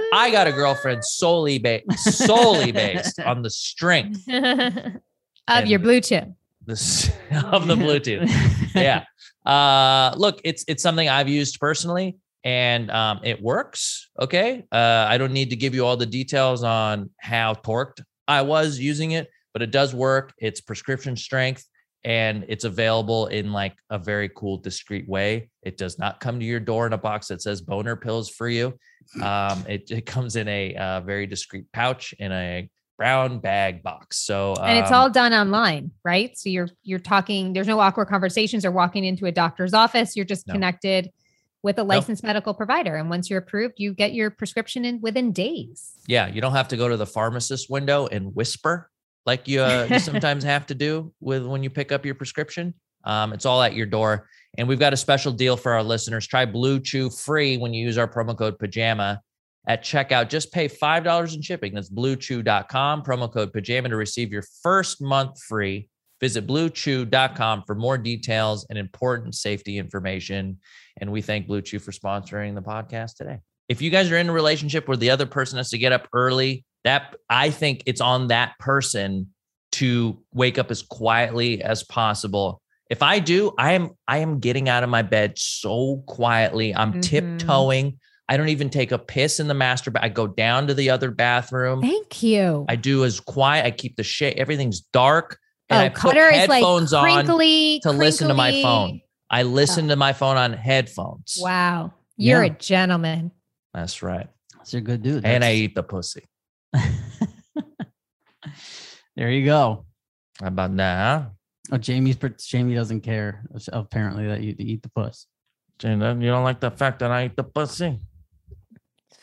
[LAUGHS] I got a girlfriend solely based solely based on the strength [LAUGHS] of your Blue Chew. This, [LAUGHS] of the Bluetooth. [LAUGHS] yeah. Uh, look, it's it's something I've used personally, and um, it works. Okay. Uh, I don't need to give you all the details on how torqued I was using it, but it does work. It's prescription strength, and it's available in like a very cool, discreet way. It does not come to your door in a box that says boner pills for you. [CLEARS THROAT] Um, it, it comes in a uh, very discreet pouch in a brown bag box. So and it's um, all done online, right? So you're you're talking. There's no awkward conversations or walking into a doctor's office. You're just No. connected with a licensed medical provider, and once you're approved, you get your prescription in within days. Yeah, you don't have to go to the pharmacist window and whisper like you, uh, you [LAUGHS] sometimes have to do with when you pick up your prescription. Um, it's all at your door. And we've got a special deal for our listeners. Try Blue Chew free when you use our promo code pajama at checkout. Just pay $5 in shipping. That's bluechew.com, promo code pajama to receive your first month free. Visit bluechew.com for more details and important safety information. And we thank Blue Chew for sponsoring the podcast today. If you guys are in a relationship where the other person has to get up early, that I think it's on that person to wake up as quietly as possible. If I do, I am I am getting out of my bed so quietly. I'm Mhm. tiptoeing. I don't even take a piss in the master bath. I go down to the other bathroom. Thank you. I do as quiet. I keep the shit. Everything's dark. And oh, I put Cutter is like headphones on crinkly to listen to my phone. I listen oh. to my phone on headphones. Wow, you're Yeah. a gentleman. That's right. That's a good dude. And I eat the pussy. [LAUGHS] there you go. How about that? Huh? Oh, Jamie's Jamie doesn't care apparently that you eat the puss. Jane, then you don't like the fact that I eat the pussy?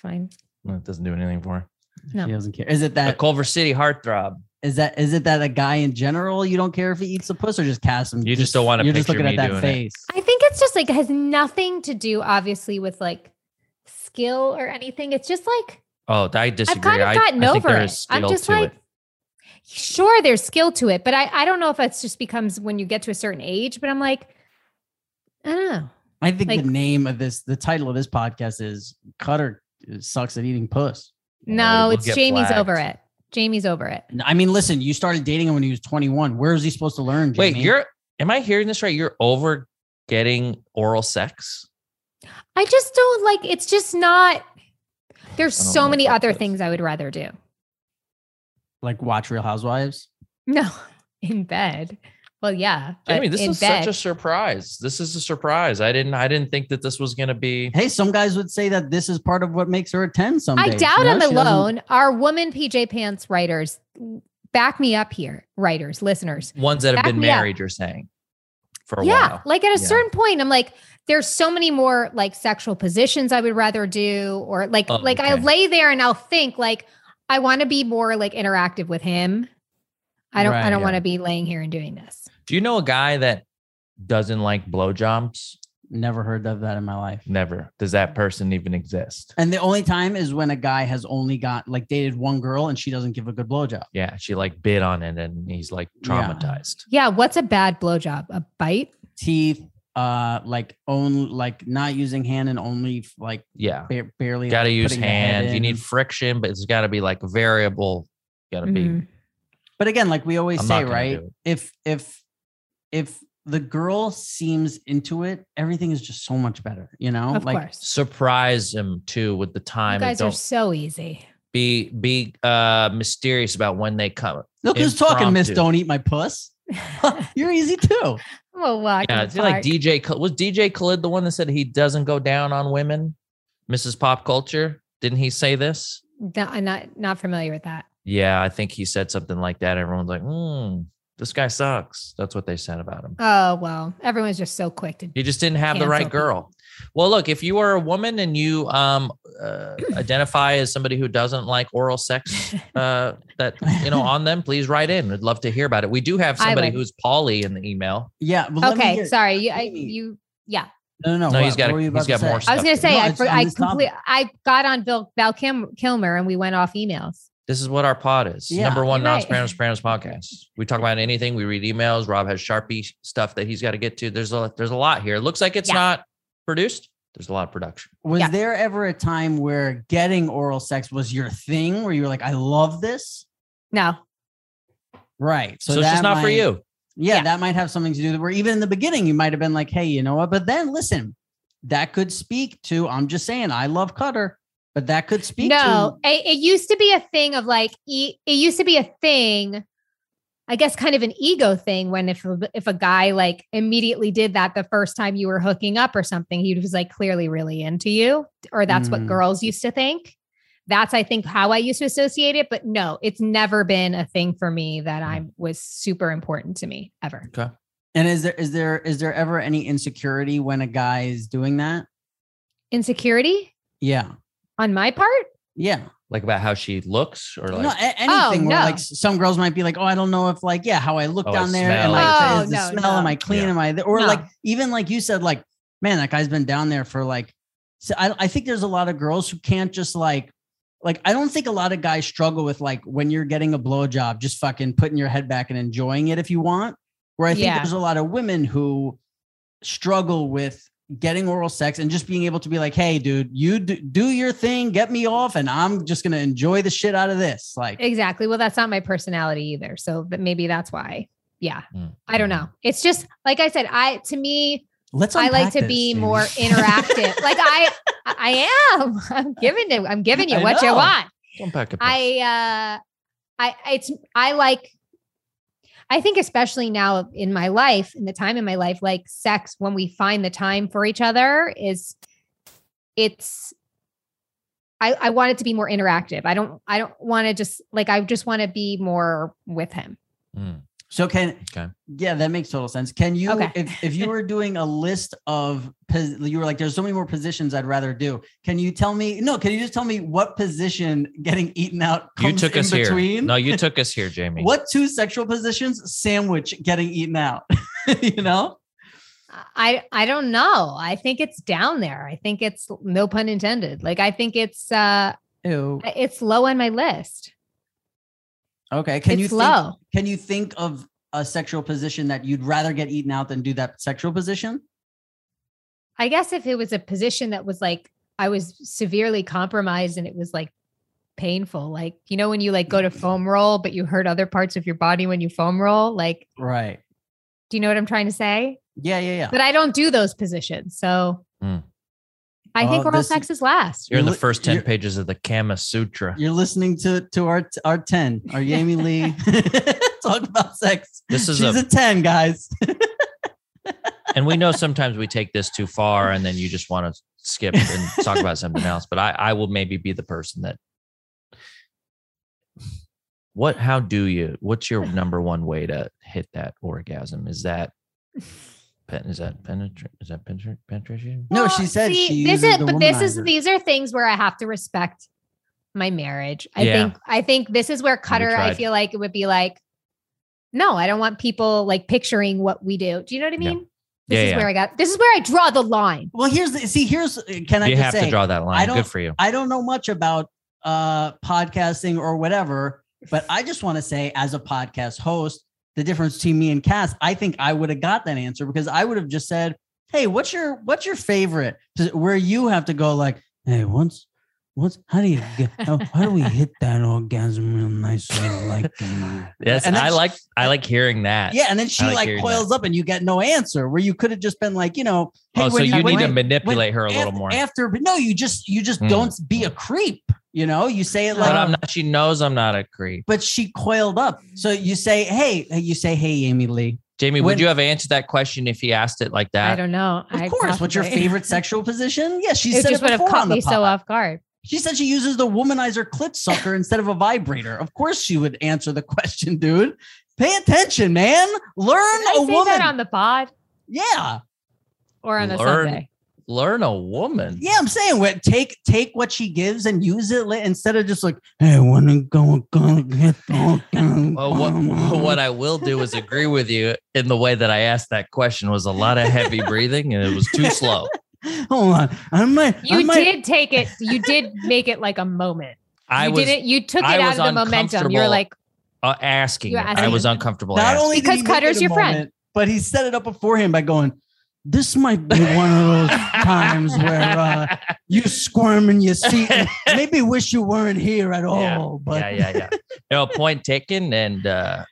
It's fine. No, It doesn't do anything for her. No. She doesn't care. Is it A that Culver City heartthrob. is that is it that a guy in general you don't care if he eats the puss or just cast him? You just don't wanna You're just looking at that doing it. face. I think it's just like it has nothing to do, obviously, with like skill or anything. It's just like Oh, I disagree. I've kind of I- gotten I, think over there it. is I'm just like, it. sure, there's skill to it, but I, I don't know if it's just becomes when you get to a certain age. But I'm like, I don't know. I think Like- the name of this, the title of this podcast is Cutter sucks at eating puss. No, we'll it's Jamie's flagged. over it. Jamie's over it. I mean, listen, you started dating him when he was 21. Where is he supposed to learn? Wait, you're am I hearing this right? You're over getting oral sex? I just don't like. It's just not. There's so many other this. things I would rather do. like watch Real Housewives. No, [LAUGHS] in bed. Well, yeah. but Jamie, this is bed. such a surprise. This is a surprise. I didn't I didn't think that this was gonna be Hey, some guys would say that this is part of what makes her a 10 some I doubt you know? I'm She doesn't- alone. Our woman PJ Pants writers back me up here. Writers, listeners. ones that have been me up. married, you're saying. For a yeah. while. Like at a Yeah. certain point, I'm like, there's so many more like sexual positions I would rather do, or like, Oh, like I lay there and I'll think like, I want to be more like interactive with him. I don't, Right, I don't yeah. want to be laying here and doing this. Do you know a guy that doesn't like blowjobs? Never heard of that in my life. Never. Does that person even exist? And the only time is when a guy has only got like dated one girl and she doesn't give a good blowjob. Yeah, she like bit on it and he's like traumatized. Yeah. What's a bad blowjob? A bite? Teeth, uh, like own like not using hand and only like Yeah. ba- barely. Got to like, use putting the head hand. You need friction, but it's got to be like variable. Got to be. Mhm. But again, like we always I'm say, right? If if if the girl seems into it, everything is just so much better, you know? Of like course. Surprise him too with the time. and guys are so easy. be be uh mysterious about when they come. look who's talking, Miss. Don't Eat My Puss. [LAUGHS] You're easy too. Well, walk Yeah, in I the feel like. DJ was DJ Khaled the one that said he doesn't go down on women. Mrs. Pop Culture, didn't he say this? No, I'm not not familiar with that. Yeah, I think he said something like that. Everyone's like, hmm, this guy sucks. That's what they said about him. Oh well, everyone's just so quick to. He just didn't have the Cancel right people. girl. Well, look, if you are a woman and you um uh, [CLEARS THROAT] identify as somebody who doesn't like oral sex [LAUGHS] uh that you know on them, please write in. We'd love to hear about it. We do have somebody who's Polly in the email. Yeah. but let me Okay, hear- sorry. You, I, you, yeah. No, no, No, what- he's got what a- were you he's about to got more say? I was gonna say No, I for, I this complete I got on Bill Val Kim, Kilmer and we went off emails. This is what our pod is. Yeah, Number one you're non right. Sopranos Sopranos podcast. We talk about anything. We read emails. Rob has Sharpie stuff that he's got to get to. There's a there's a lot here. It looks like it's Yeah. not produced. There's a lot of production. Was Yeah. there ever a time where getting oral sex was your thing where you were like, I love this? No, Right. So, it's just not for you. Yeah, Yeah. that might have something to do with where even in the beginning you might have been like, hey, you know what? But then listen, that could speak to, I'm just saying, I love Cutter, but that could speak no. to It, it used to be a thing of like it used to be a thing I guess kind of an ego thing when if if a guy like immediately did that the first time you were hooking up or something, he was like clearly really into you, or that's what Mm. girls used to think. That's I think how I used to associate it, but no, it's never been a thing for me that I was super important to me ever. Okay. And is there is there is there ever any insecurity when a guy is doing that? Insecurity Yeah. On my part? Yeah. Like about how she looks or oh, like no, a- anything where no. like some girls might be like, oh, I don't know if like, yeah, how I look Oh, I down there, am. I Oh, is the oh, no, smell, am. I clean, Yeah. am I, th- or No. like even like you said, like, man, that guy's been down there for like, so I, I think there's a lot of girls who can't just like, like I don't think a lot of guys struggle with like when you're getting a blowjob, just fucking putting your head back and enjoying it if you want. Where I think Yeah. there's a lot of women who struggle with getting oral sex and just being able to be like, hey, dude, you do, do your thing, get me off, and I'm just gonna enjoy the shit out of this. Like, Exactly. Well, that's not my personality either. So that maybe that's why. Yeah. Mm. I don't know. It's just like I said, I to me, let's. I like to this, be Jamie. more interactive. [LAUGHS] like I I am. [LAUGHS] I'm giving it, I'm giving you I what you want. don't pack it. I uh I it's I like I think especially now in my life, in the time in my life, like sex, when we find the time for each other, is it's I, I want it to be more interactive. I don't I don't want to just like I just want to be more with him. Mm. So can Okay. yeah, that makes total sense. Can you Okay. if if you were doing a list of you were like, there's so many more positions I'd rather do. Can you tell me? No, can you just tell me what position getting eaten out You comes took in us between? here. No, you took us here, [LAUGHS] Jamie. What two sexual positions sandwich getting eaten out? [LAUGHS] you know? I I don't know. I think it's down there. I think it's no pun intended. Like I think it's uh Ew. it's low on my list. Okay. Can it's you think, low. can you think of a sexual position that you'd rather get eaten out than do that sexual position? I guess if it was a position that was like I was severely compromised and it was like painful, like you know when you like go to foam roll but you hurt other parts of your body when you foam roll, like Right. do you know what I'm trying to say? Yeah, yeah, yeah. But I don't do those positions. So Hmm. I think Oh, oral this- sex is last. You're in the You're li- first 10 pages of the Kama Sutra. You're listening to to our our 10, our [LAUGHS] Yami Lee [LAUGHS] talk about sex. This is She's a, a 10, guys. [LAUGHS] and we know sometimes we take this too far and then you just want to skip and talk about something else. But I, I will maybe be the person that. What, how do you, what's your number one way to hit that orgasm? Is that, pen- is that penetrate? Is that penetra- penetration? No, she said see, she this uses is the but this is these are things where I have to respect my marriage. I Yeah. think I think this is where Cutter I feel like it would be like no, I don't want people like picturing what we do. Do you know what I mean? Yeah. mean? This Yeah, is yeah. where I got this is where I draw the line. Well, here's the see, here's can I You just have say to draw that line. don't- Good for you. I don't know much about uh podcasting or whatever, but I just want to say as a podcast host, the difference between me and Cass, I think I would have got that answer because I would have just said, Hey, what's your what's your favorite? Where you have to go like, hey, what's what's how do you get how, how do we hit that orgasm real nicely like Yes, and then I she- like I like hearing that. yeah, and then she like like, hearing coils up and you get no answer where you could have just been like, you know, hey, oh, so when you when need to when- manipulate her a little after, more. after but no you just you just Mm. don't be a creep you know you say it like but I'm not. She knows I'm not a creep. but she coiled up so you say hey you say hey amy lee Jamie, When- would you have answered that question if he asked it like that? I don't know. of I course what's your favorite sexual position yeah she It said just it would have before caught me so off guard. She said she uses the womanizer clit sucker instead of a vibrator. Of course she would answer the [LAUGHS] question dude. Pay attention man. Learn Did I a say woman. that on the pod? Yeah. Or on the Learn- Sunday? Learn a woman. yeah i'm saying what take take what she gives and use it li- instead of just like hey when to go go get the Well, what, [LAUGHS] [LAUGHS] what I will do is agree with you in the way that I asked that question was a lot of heavy breathing and it was too slow. [LAUGHS] Hold on. I might. I You might, did take it. You did [LAUGHS] make it like a moment. I you was didn't. You took it I out of the momentum. You're like, uh, asking. You're it. I was uncomfortable. Not asking. only Because Cutter's it a your friend. but he set it up beforehand by going, "This might be one of those [LAUGHS] times where uh, you squirm in your seat. And maybe wish you weren't here at all." Yeah. But yeah, yeah, yeah. No point taken, and uh,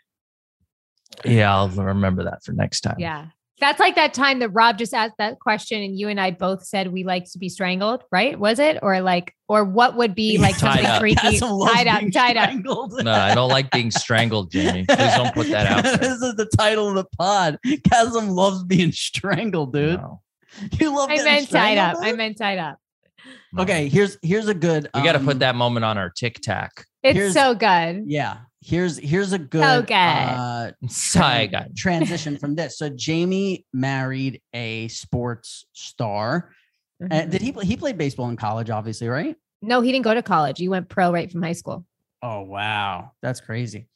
yeah, I'll remember that for next time. yeah. That's like that time that Rob just asked that question, and you and I both said we like to be strangled, right? Was it or like or what would be like Tied something up. creepy? Kassem loves Tied up, being tied up. strangled. No, I don't like being strangled, Jamie. [LAUGHS] Please don't put that out there. this is the title of the pod. Kassem loves being strangled, dude. No. You love I meant tied up. strangled, I meant tied up. No. Okay, here's here's a good. We got to um, put that moment on our TikTok. It's Here's- so good. Yeah, here's here's a good, good. Uh, Sigh, guy. transition from this. So Jamie married a sports star. And did he play, he played baseball in college? Obviously, right? No, he didn't go to college. He went pro right from high school. Oh wow, that's crazy.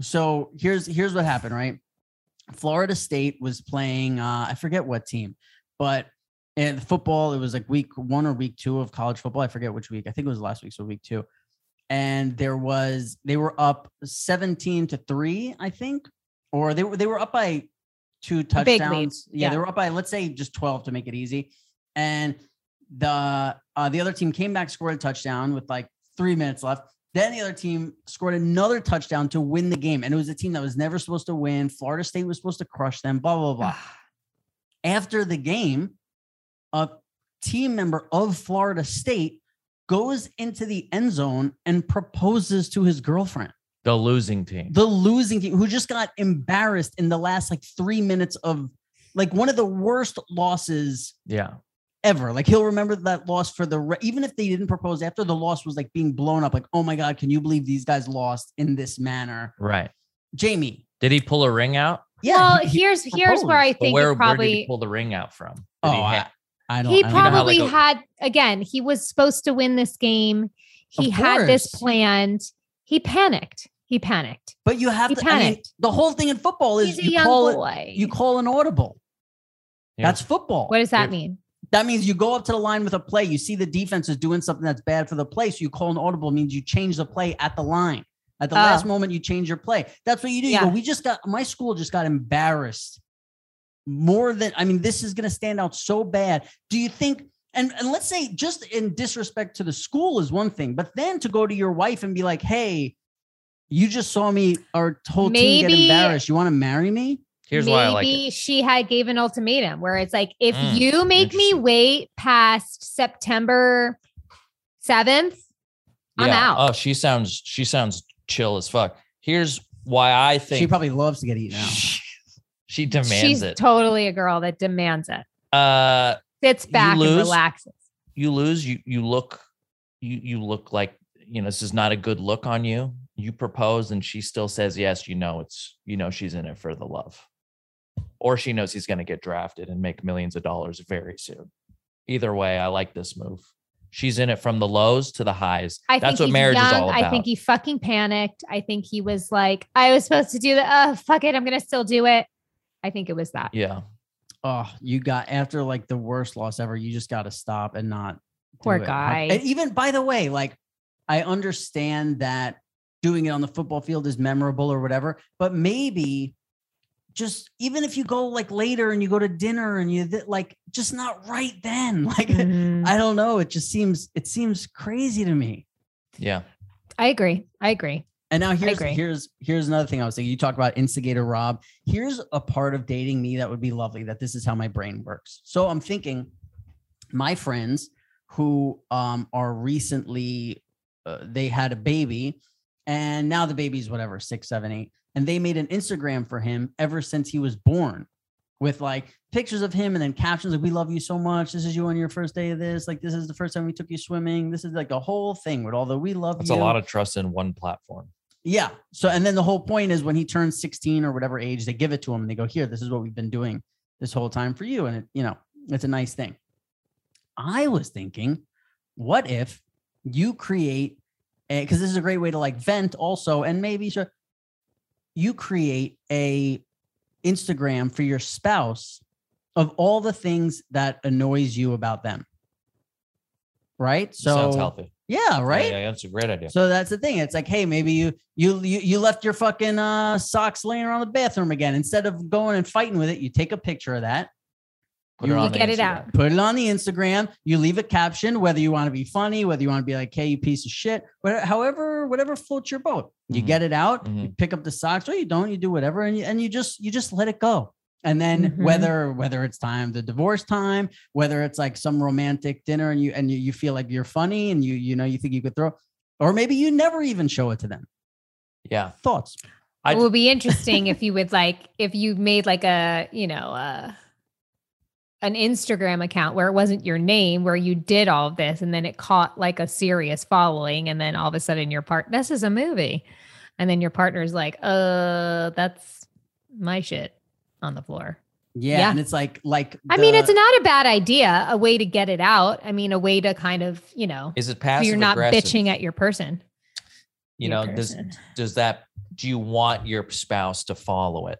So here's here's what happened, right? Florida State was playing uh I forget what team, but in football it was like week 1 or week 2 of college football. I forget which week. I think it was last week so week 2. And there was they were up 17 to 3, I think, or they were they were up by two touchdowns. Yeah, yeah. they were up by let's say just 12 to make it easy. And the uh, the other team came back, scored a touchdown with like three minutes left. Then the other team scored another touchdown to win the game, and it was a team that was never supposed to win. Florida State was supposed to crush them. Blah blah blah. After the game, a team member of Florida State goes into the end zone and proposes to his girlfriend, The losing team. the losing team, who just got embarrassed in the last like three minutes of like one of the worst losses yeah. ever. Like he'll remember that loss for the re- even if they didn't propose after the loss was like being blown up. Like, oh my god, can you believe these guys lost in this manner? Right. Jamie, Did he pull a ring out? yeah. well, he- he here's here's where I think where, it where did he pull the ring out from? Did Oh, he I, ha- I don't. he I don't know how, probably like, had again. He was supposed to win this game. He had this course. planned. He panicked. He panicked. but you have he to. I mean, the whole thing in football is He's a you young call it. You call an audible. Yeah. That's football. what does that If- mean? That means you go up to the line with a play. You see the defense is doing something that's bad for the play. So you call an audible means you change the play at the line. At the Oh. last moment, you change your play. That's what you do. You go, we just got my school just got embarrassed more than I mean, this is gonna stand out so bad. Do you think and, and let's say just in disrespect to the school is one thing, but then to go to your wife and be like, hey, you just saw me our whole team get embarrassed. You want to marry me? Here's Maybe why I like it. she had gave an ultimatum where it's like, if Mm, you make me wait past September seventh, I'm out. Oh, she sounds she sounds chill as fuck. Here's why I think She probably loves to get eaten out. [LAUGHS] she, demands she's it. totally a girl that demands it. uh Sits back and lose? relaxes. you lose, you you look you you look like you know this is not a good look on you. You propose and she still says yes, you know it's you know she's in it for the love. Or she knows he's going to get drafted and make millions of dollars very soon. Either way, I like this move. She's in it from the lows to the highs. I That's what marriage young. is all about. I think he fucking panicked. I think he was like, I was supposed to do that. Oh, fuck it. I'm going to still do it. I think it was that. yeah. Oh, you got after like the worst loss ever, you just got to stop and not. Poor guy. And even by the way, like I understand that doing it on the football field is memorable or whatever, but maybe just even if you go like later and you go to dinner and you th- like just not right then. [LAUGHS] Like Mhm. I don't know, it just seems it seems crazy to me. Yeah. I agree. I agree. And now here's here's here's another thing I was thinking. You talk about instigator Rob. Here's a part of dating me that would be lovely. That this is how my brain works. So I'm thinking, my friends who um, are recently uh, they had a baby, and now the baby's whatever six, seven, eight, and they made an Instagram for him ever since he was born, with like pictures of him and then captions like "We love you so much. This is you on your first day of this. Like this is the first time we took you swimming. This is like a whole thing with all the we love That's you." a lot of trust in one platform. Yeah. So, and then the whole point is when he turns 16 or whatever age, they give it to him and they go, here, this is what we've been doing this whole time for you. And it, you know, it's a nice thing. I was thinking, what if you create, because this is a great way to like vent also, and maybe sure you create a Instagram for your spouse of all the things that annoys you about them. Right. So, Sounds healthy. yeah, right. Yeah, yeah, that's a great idea. So that's the thing. It's like, hey, maybe you you you, you left your fucking uh, socks laying around the bathroom again. Instead of going and fighting with it, you take a picture of that, Put you on You get it out. put it on the Instagram, you leave a caption, whether you want to be funny, whether you want to be like, hey, you piece of shit, whatever, however, whatever floats your boat. You Mhm. get it out, you Mhm. pick up the socks, or you don't, you do whatever, and you and you just you just let it go. And then Mhm. whether whether it's time the divorce time, whether it's like some romantic dinner and you and you, you feel like you're funny and you you know you think you could throw, or maybe you never even show it to them. Yeah. Thoughts? I- it would be interesting if you would like if you made like a you know uh an Instagram account where it wasn't your name where you did all of this and then it caught like a serious following and then all of a sudden your part this is a movie and then your partner's like uh that's my shit on the floor. Yeah, Yeah. and it's like like I mean it's not a bad idea a way to get it out. I mean a way to kind of you know Is it so you're not aggressive? bitching at your person. You your know, does does that do you want your spouse to follow it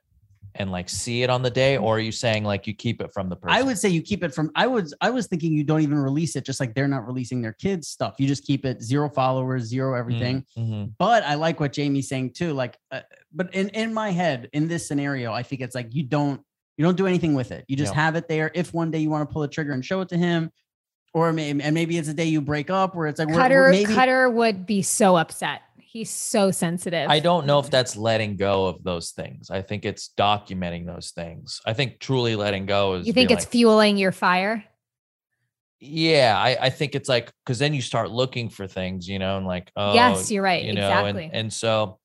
and like see it on the day, or are you saying like you keep it from the person? I would say you keep it from. I was I was thinking you don't even release it, just like they're not releasing their kids stuff. You just keep it zero followers, zero everything. Mhm. But I like what Jamie's saying too. Like, uh, but in in my head, in this scenario, I think it's like you don't you don't do anything with it. You just Yeah. have it there. If one day you want to pull the trigger and show it to him, or maybe and maybe it's a day you break up where it's like we're- we're Cutter maybe Cutter would be so upset. He's so sensitive. I don't know if that's letting go of those things. I think it's documenting those things. I think truly letting go is. You think it's like, fueling your fire? yeah, I, I think it's like because then you start looking for things, you know, and like oh yes, you're right. you know, exactly. and and so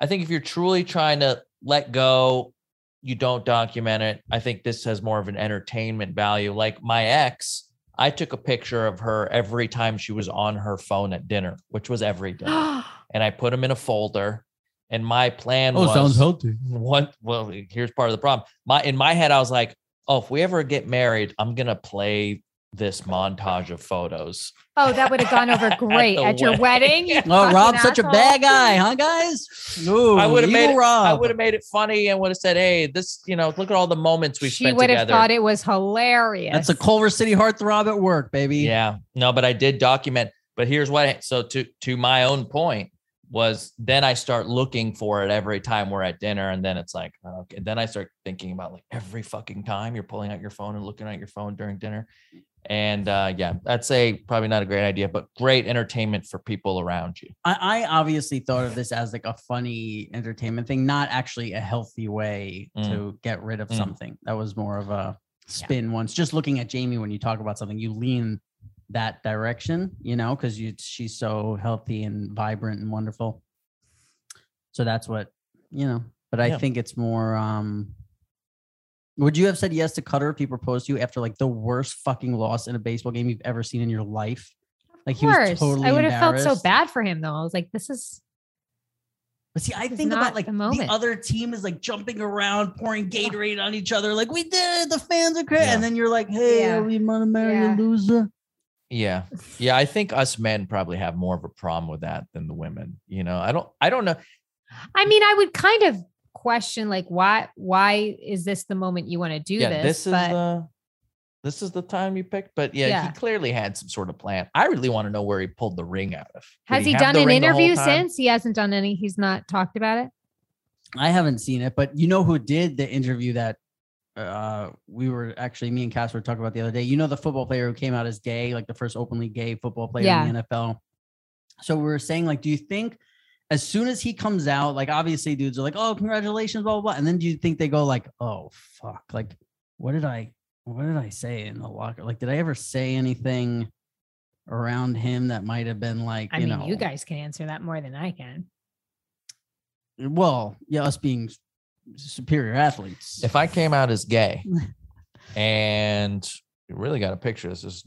I think if you're truly trying to let go, you don't document it. I think this has more of an entertainment value. Like my ex, I took a picture of her every time she was on her phone at dinner, which was every day, [GASPS] and I put them in a folder. And my plan Oh, was healthy. what well here's part of the problem my in my head i was like oh if we ever get married i'm gonna play this montage of photos oh, that would have gone over [LAUGHS] great the at, your wedding. wedding. you [LAUGHS] Oh, fucking Rob's such a bad guy, huh, guys? Ooh, I would've made it- Rob. i would have made it funny and would have said hey this you know look at all the moments we She spent would have thought it was hilarious. That's a Culver City heartthrob at work, baby. yeah no but i did document but here's what I, so to to my own point was then i start looking for it every time we're at dinner and then it's like okay then i start thinking about like every fucking time you're pulling out your phone and looking at your phone during dinner and uh yeah that's a probably not a great idea but great entertainment for people around you I, I obviously thought of this as like a funny entertainment thing, not actually a healthy way Mm. to get rid of Mm. something. That was more of a spin once. Just looking at Jamie when you talk about something, you lean that direction, you know, because you she's so healthy and vibrant and wonderful. So that's what, you know, but I Yeah. think it's more um would you have said yes to Cutter if he proposed to you after like the worst fucking loss in a baseball game you've ever seen in your life? Like Of he was totally I would have felt so bad for him though. I was like, this is But see, I think about like the the, other team is like jumping around, pouring Gatorade on each other, like we did it. The fans are crazy, Yeah. and then you're like, "Hey, Yeah. are we gonna marry Yeah. a loser?" yeah [LAUGHS] yeah i think us men probably have more of a problem with that than the women you know i don't i don't know I mean, I would kind of question like why why is this the moment you want to do yeah this? this, is but the this is the time you picked but yeah, Yeah. he clearly had some sort of plan i really want to know where he pulled the ring out of Did has he, have done an ring the whole interview since? He hasn't done any. He's not talked about it. I haven't seen it, but you know who did the interview that uh we were actually me and Cass were talking about the other day. You know the football player who came out as gay, like the first openly gay football player in the NFL. So we were saying, like, do you think as soon as he comes out, like obviously dudes are like, oh, congratulations, blah blah blah. And then do you think they go like, oh fuck, like what did I what did I say in the locker? Like, did I ever say anything around him that might have been like, I you mean, know, you guys can answer that more than I can. well, yeah, us being superior athletes. if i came out as gay [LAUGHS] and you really got a picture this is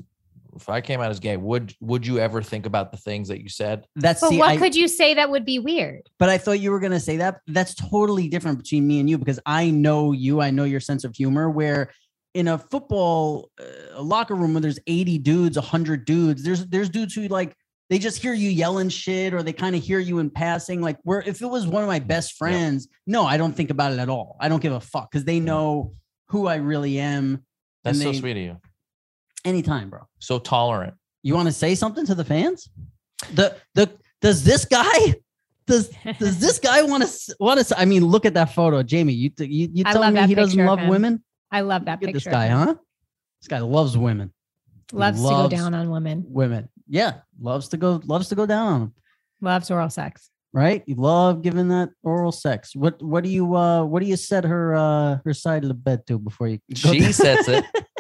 if i came out as gay would would you ever think about the things that you said That's But see, what I- could you say that would be weird? but I thought you were gonna say that. That's totally different between me and you because I know you. I know your sense of humor. Where in a football uh, locker room where there's 80 dudes, 100 dudes, there's there's dudes who like they just hear you yelling shit or they kind of hear you in passing. Like where if it was one of my best friends, no, I don't think about it at all. I don't give a fuck because they know who I really am. that's And so they- sweet of you Anytime, bro. so tolerant You want to say something to the fans? The the does this guy does does this guy want to want to? I mean, look at that photo, Jamie. You you, you tell me he doesn't love women. I love that Look at picture. this guy, huh? This guy loves women. Loves, loves to go down on women. Women, yeah, loves to go loves to go down on them. Loves oral sex. right? You love giving that oral sex. What what do you uh what do you set her uh her side of the bed to before you She sets it. [LAUGHS]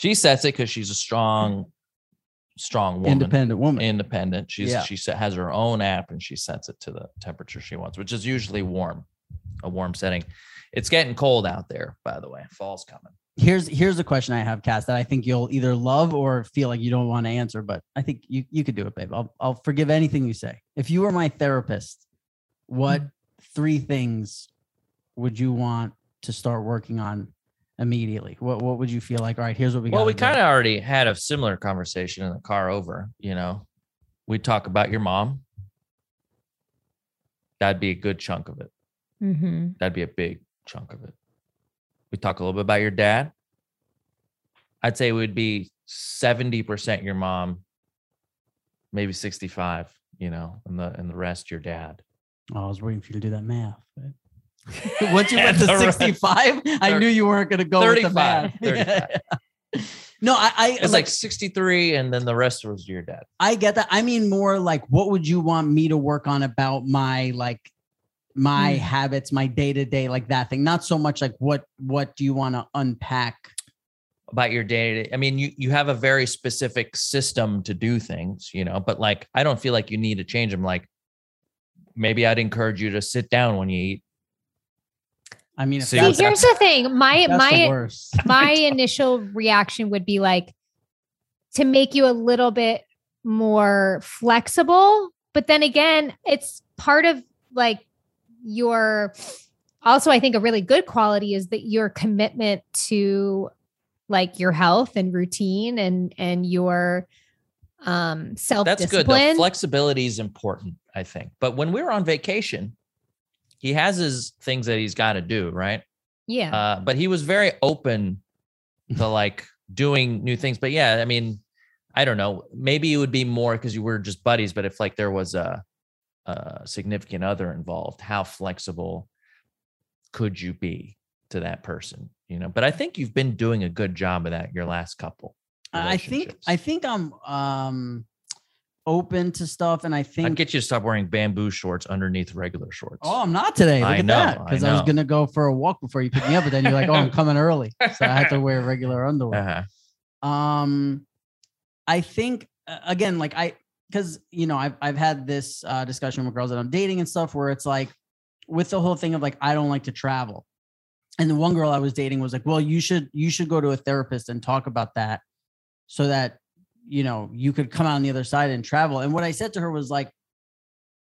She sets it because she's a strong, strong woman. independent woman. independent. She's Yeah. she set, has her own app and she sets it to the temperature she wants, which is usually warm, a warm setting. It's getting cold out there, by the way. Fall's coming. here's here's a question I have, Cass, that I think you'll either love or feel like you don't want to answer, but I think you you could do it, babe. I'll I'll forgive anything you say. If you were my therapist, what hmm. three things would you want to start working on immediately? What what would you feel like? All right, here's what we got. Well, we kind of already had a similar conversation in the car over. You know, we talk about your mom. That'd be a good chunk of it. Mm-hmm. That'd be a big chunk of it. We talk a little bit about your dad. I'd say it would be 70% your mom, maybe 65, you know, and the and the rest your dad. Oh, I was waiting for you to do that math. but- [LAUGHS] Once you went to the rest- 65, I knew you weren't going to go with the 35, math. [LAUGHS] 35. no, I, I It's like 63 and then the rest was your dad. I get that. I mean, more like, what would you want me to work on about my like my Mm. habits, my day to day, like that thing? Not so much like what what do you want to unpack? about your day to day. I mean, you you have a very specific system to do things, you know, but like I don't feel like you need to change them. Like maybe I'd encourage you to sit down when you eat. I mean, if See, See, that's, here's the thing. My my [LAUGHS] my initial reaction would be like to make you a little bit more flexible but then again it's part of like your also i think a really good quality is that your commitment to like your health and routine and and your um self That's good. The discipline flexibility is important, I think. But when we were on vacation, he has his things that he's got to do, right? yeah Uh, but he was very open to like doing new things. But yeah, I mean, I don't know. Maybe it would be more because you were just buddies. But if like there was a, a significant other involved, how flexible could you be to that person? You know. But I think you've been doing a good job of that your last couple. I think. I think I'm um open to stuff, and I think I'd get you to stop wearing bamboo shorts underneath regular shorts. Oh, I'm not today. Look I at know, that. Because I, was gonna go for a walk before you picked me up, but then you're like, "Oh, I'm coming early," so I had to wear regular underwear. [LAUGHS] Uh-huh. Um, I think uh, again, like I, because you know, I've I've had this uh, discussion with girls that I'm dating and stuff, where it's like, with the whole thing of like, I don't like to travel, and the one girl I was dating was like, well, you should you should go to a therapist and talk about that, so that you know you could come out on the other side and travel. And what I said to her was like.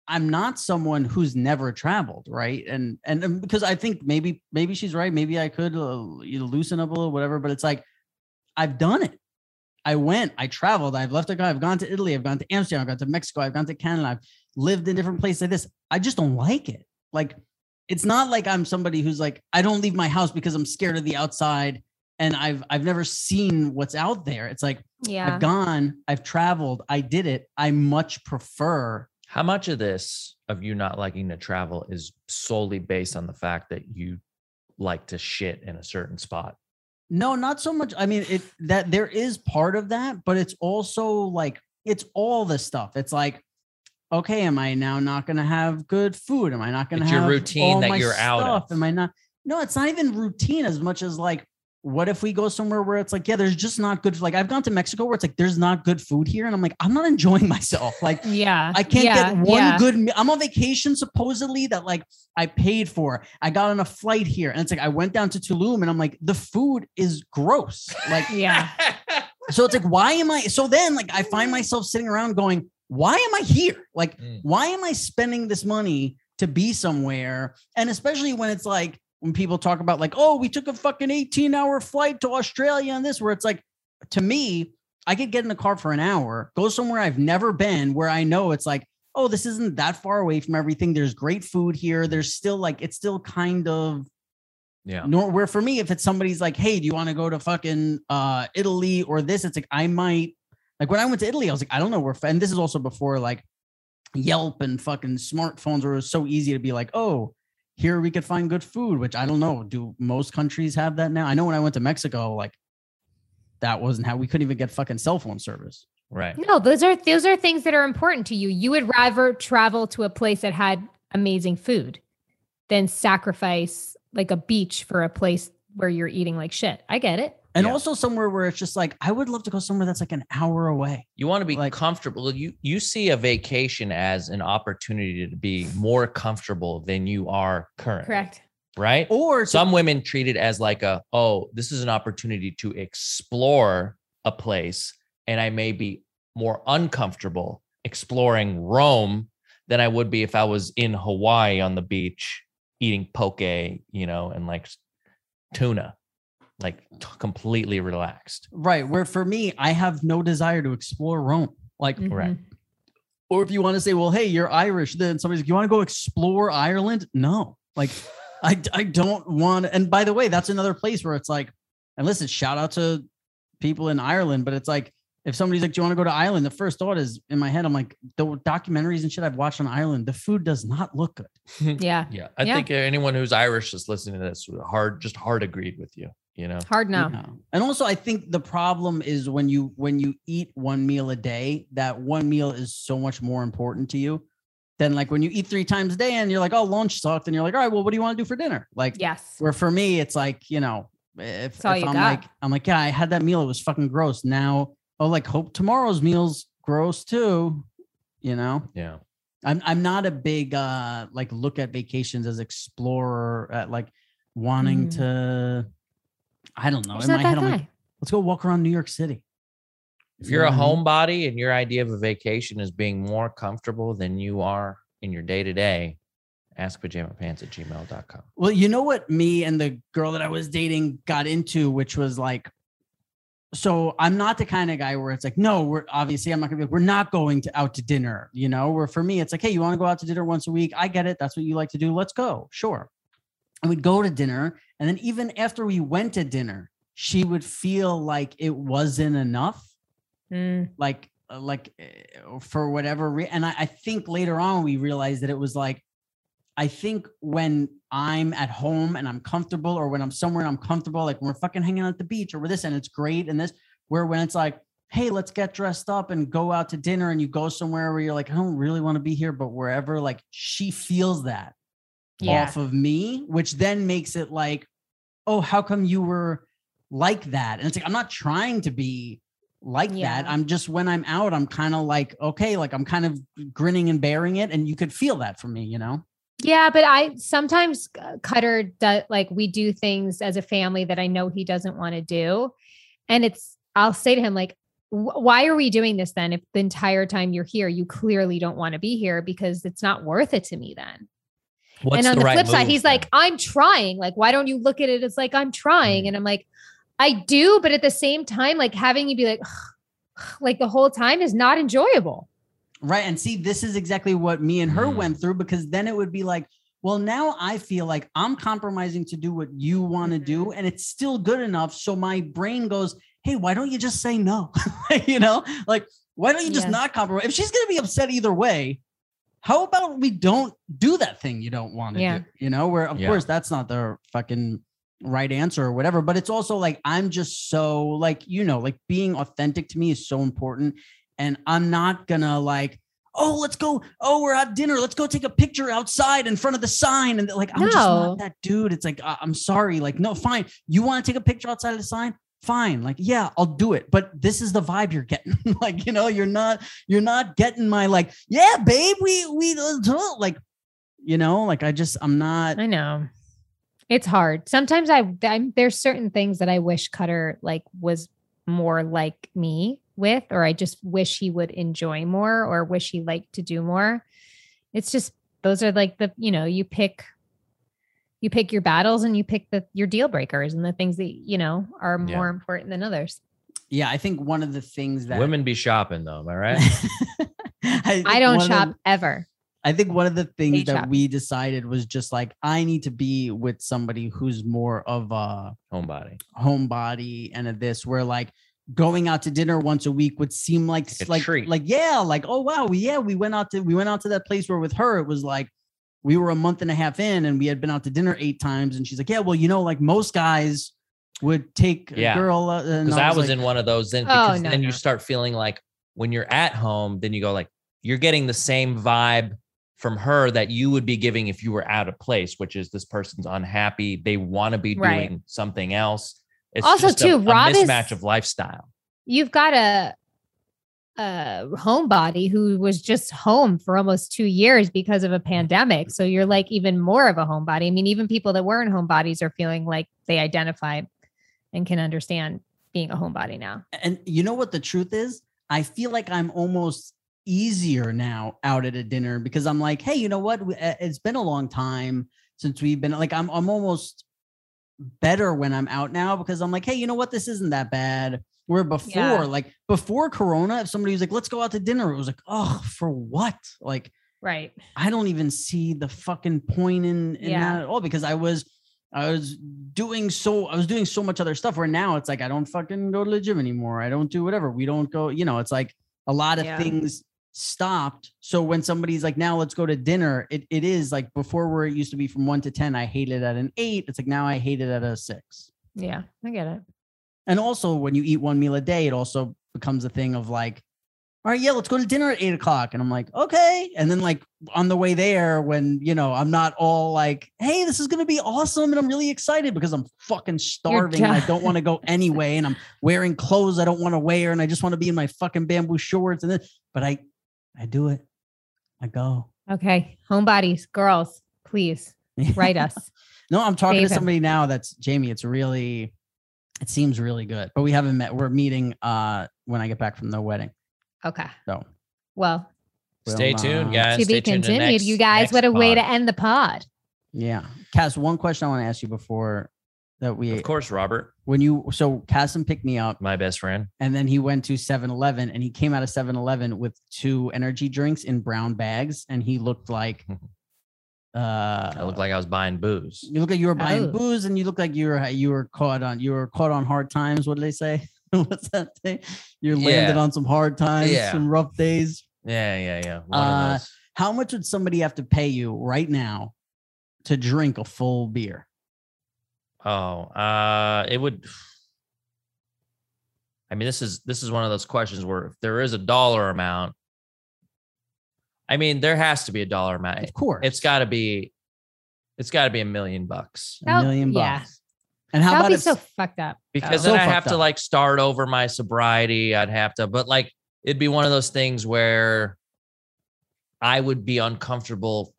I'm not someone who's never traveled, right? And and because I think maybe maybe she's right. Maybe I could uh, you know, loosen up a little, whatever. But it's like I've done it. I went, I traveled, I've left a guy, I've gone to Italy, I've gone to Amsterdam, I've gone to Mexico, I've gone to Canada, I've lived in different places like this. I just don't like it. Like, it's not like I'm somebody who's like, I don't leave my house because I'm scared of the outside and I've I've never seen what's out there. It's like yeah I've gone, I've traveled, I did it. I much prefer How much of this of you not liking to travel is solely based on the fact that you like to shit in a certain spot? No, not so much. I mean, it that there is part of that, but it's also like it's all the stuff. It's like, okay, am I now not going to have good food? Am I not going to It's have your routine all that my you're out of. stuff? Am I not? No, it's not even routine as much as like, what if we go somewhere where it's like, yeah, there's just not good. Like I've gone to Mexico where it's like there's not good food here, and I'm like, I'm not enjoying [LAUGHS] myself. Like yeah I can't yeah, get one yeah. good. me- I'm on vacation supposedly that like I paid for. I got on a flight here, and it's like I went down to Tulum, and I'm like, the food is gross. Like [LAUGHS] yeah [LAUGHS] so it's like, why am I? So then, like, I find myself sitting around going, why am I here? Like, Mm. why am I spending this money to be somewhere? And especially when it's like, when people talk about, like, oh, we took a fucking 18 hour flight to Australia and this, where it's like, to me, I could get in the car for an hour, go somewhere I've never been, where I know it's like, oh, this isn't that far away from everything. There's great food here. There's still like, it's still kind of yeah. nor where for me, if it's somebody's like, hey, do you want to go to fucking uh Italy or this? It's like I might like when I went to Italy, I was like, I don't know where and this is also before like Yelp and fucking smartphones where it was so easy to be like, oh, here we could find good food, which I don't know. Do most countries have that now? I know when I went to Mexico, like that wasn't how we couldn't even get fucking cell phone service. Right. No, those are those are things that are important to you. You would rather travel to a place that had amazing food than sacrifice like a beach for a place where you're eating like shit. I get it. And Yeah. also somewhere where it's just like, I would love to go somewhere that's like an hour away. You want to be Like- comfortable. You you see a vacation as an opportunity to be more comfortable than you are currently. Correct. Right. Or to- Some women treat it as like a, oh, this is an opportunity to explore a place, and I may be more uncomfortable exploring Rome than I would be if I was in Hawaii on the beach eating poke, you know, and like tuna, like t- completely relaxed. right. Where for me, I have no desire to explore Rome. Like, Right. Mhm. or if you want to say, well, hey, you're Irish, then somebody's like, you want to go explore Ireland? No, like, [LAUGHS] I, I don't want. And by the way, that's another place where it's like, and listen, shout out to people in Ireland, but it's like, if somebody's like, do you want to go to Ireland? The first thought is in my head, I'm like, the documentaries and shit I've watched on Ireland, the food does not look good. [LAUGHS] Yeah. Yeah. I Yeah. think anyone who's Irish is listening to this hard, just hard agreed with you, you know? Hard no. Yeah. And also I think the problem is when you when you eat one meal a day, that one meal is so much more important to you than like when you eat three times a day and you're like, oh, lunch sucked. And you're like, all right, well, what do you want to do for dinner? Like Yes. where for me, it's like, you know, if, if you I'm got. like, I'm like, yeah, I had that meal, it was fucking gross. Now, oh, like hope tomorrow's meal's gross too. You know? Yeah. I'm I'm not a big uh like look at vacations as explorer at like wanting Mhm. to I don't know. He's In not my that head, I'm guy. like, let's go walk around New York City. If You you're know a what I mean? homebody and your idea of a vacation is being more comfortable than you are in your day to day, ask pajama pants at gmail.com. Well, you know what me and the girl that I was dating got into, which was like, so I'm not the kind of guy where it's like, no, we're obviously I'm not gonna be like, we're not going to out to dinner, you know, where for me it's like, hey, you want to go out to dinner once a week? I get it. That's what you like to do. Let's go. Sure. And we'd go to dinner. And then even after we went to dinner, she would feel like it wasn't enough Mm. like uh, like uh, for whatever reason and I, I think later on we realized that it was like i think when i'm at home and i'm comfortable or when i'm somewhere and i'm comfortable like when we're fucking hanging out at the beach or with this and it's great and this where when it's like hey let's get dressed up and go out to dinner and you go somewhere where you're like i don't really want to be here but wherever like she feels that Yeah. off of me which then makes it like oh how come you were like that and it's like i'm not trying to be like Yeah. that i'm just when i'm out i'm kind of like okay like i'm kind of grinning and bearing it and you could feel that from me you know Yeah, but I sometimes uh, Cutter does like we do things as a family that I know he doesn't want to do, and it's I'll say to him like, "Why are we doing this then? If the entire time you're here, you clearly don't want to be here because it's not worth it to me then." What's and on the, right flip side, move he's like, "I'm trying. Like, why don't you look at it as like I'm trying?" Mm. And I'm like, "I do, but at the same time, like having you be like, like the whole time is not enjoyable." right and see this is exactly what me and her Mm. went through because then it would be like well now i feel like i'm compromising to do what you want to do Mhm. and it's still good enough so my brain goes hey why don't you just say no [LAUGHS] you know like why don't you just Yeah. not compromise if she's going to be upset either way how about we don't do that thing you don't want to Yeah. do you know where of Yeah. course that's not the fucking right answer or whatever but it's also like i'm just so like you know like being authentic to me is so important and i'm not gonna like oh let's go oh we're at dinner let's go take a picture outside in front of the sign and like i'm just not that dude it's like I- i'm sorry like no fine you want to take a picture outside of the sign fine like yeah i'll do it but this is the vibe you're getting [LAUGHS] like you know you're not you're not getting my like yeah babe we we [LAUGHS] like you know like i just i'm not I know. It's hard. Sometimes I I'm, there's certain things that I wish Cutter like was more like me with or I just wish he would enjoy more or wish he liked to do more. It's just those are like the, you know, you pick you pick your battles and you pick the your deal breakers and the things that, you know, are Yeah. more important than others. yeah i think one of the things that women be shopping though. Am I right? [LAUGHS] I, I don't one of the- shop ever. I think one of the things Hate that shopping. we decided was just like I need to be with somebody who's more of a Homebody. homebody and a this where like going out to dinner once a week would seem like Like a like treat. like yeah like oh wow yeah we went out to we went out to that place where with her it was like we were a month and a half in and we had been out to dinner eight times and she's like yeah well you know like most guys would take Yeah. a girl uh, and Because I was like, in one of those then Oh, no, then no. you start feeling like when you're at home, then you go like you're getting the same vibe from her that you would be giving if you were out of place, which is this person's unhappy. They want to be Right. doing something else. It's Also, just a- too, a, Rob is- mismatch of lifestyle. You've got a a homebody who was just home for almost two years because of a pandemic. So you're like even more of a homebody. I mean, even people that weren't homebodies are feeling like they identify and can understand being a homebody now. And you know what the truth is? I feel like I'm almost easier now out at a dinner because I'm like, hey, you know what? Uh, It's been a long time since we've been like, I'm I'm almost better when I'm out now because I'm like, hey, you know what? This isn't that bad. Where before, Yeah. like before Corona, if somebody was like, let's go out to dinner, it was like, oh, for what? Like, Right. I don't even see the fucking point in, in Yeah. that at all because I was I was doing so I was doing so much other stuff where now it's like I don't fucking go to the gym anymore. I don't do whatever. We don't go, you know, it's like a lot of Yeah. things stopped. So when somebody's like, now let's go to dinner, it, it is like before where it used to be from one to 10, I hate it at an eight. It's like now I hate it at a six. Yeah, I get it. And also when you eat one meal a day, it also becomes a thing of like, all right, yeah, let's go to dinner at eight o'clock. And I'm like, okay. And then like on the way there, when you know, I'm not all like, hey, this is gonna be awesome. And I'm really excited because I'm fucking starving. and I don't want to go [LAUGHS] anyway. And I'm wearing clothes I don't want to wear. And I just want to be in my fucking bamboo shorts. And then but I I do it. I go. Okay. Homebodies, girls, please write us. [LAUGHS] no, I'm talking Save to him. somebody now that's Jamie. It's really, it seems really good. But we haven't met. We're meeting uh when I get back from the wedding. Okay. So Well, Stay Well, tuned, uh, guys. to Stay be tuned to next- you guys, what a way to end the pod. Yeah. Cass, one question I want to ask you before that we Of course, Robert, when you so Kassem picked me up my best friend. and then he went to 7-Eleven and he came out of 7-Eleven with two energy drinks in brown bags and he looked like [LAUGHS] uh I looked like I was buying booze. you look like you were buying Oh. booze and you look like you were you were caught on you were caught on hard times. What did they say? [LAUGHS] What's that thing? you're landed Yeah. on some hard times, Yeah. some rough days. Yeah, yeah, yeah. One Uh, of those. How much would somebody have to pay you right now to drink a full beer? Oh, uh, it would. I mean, this is this is one of those questions where if there is a dollar amount, I mean, there has to be a dollar amount. Of course. It's got to be, it's got to be a million bucks a That- million yeah. bucks. And how That'd about be if so fucked up. because So then I fucked have to up. like start over my sobriety. I'd have to, but like it'd be one of those things where I would be uncomfortable.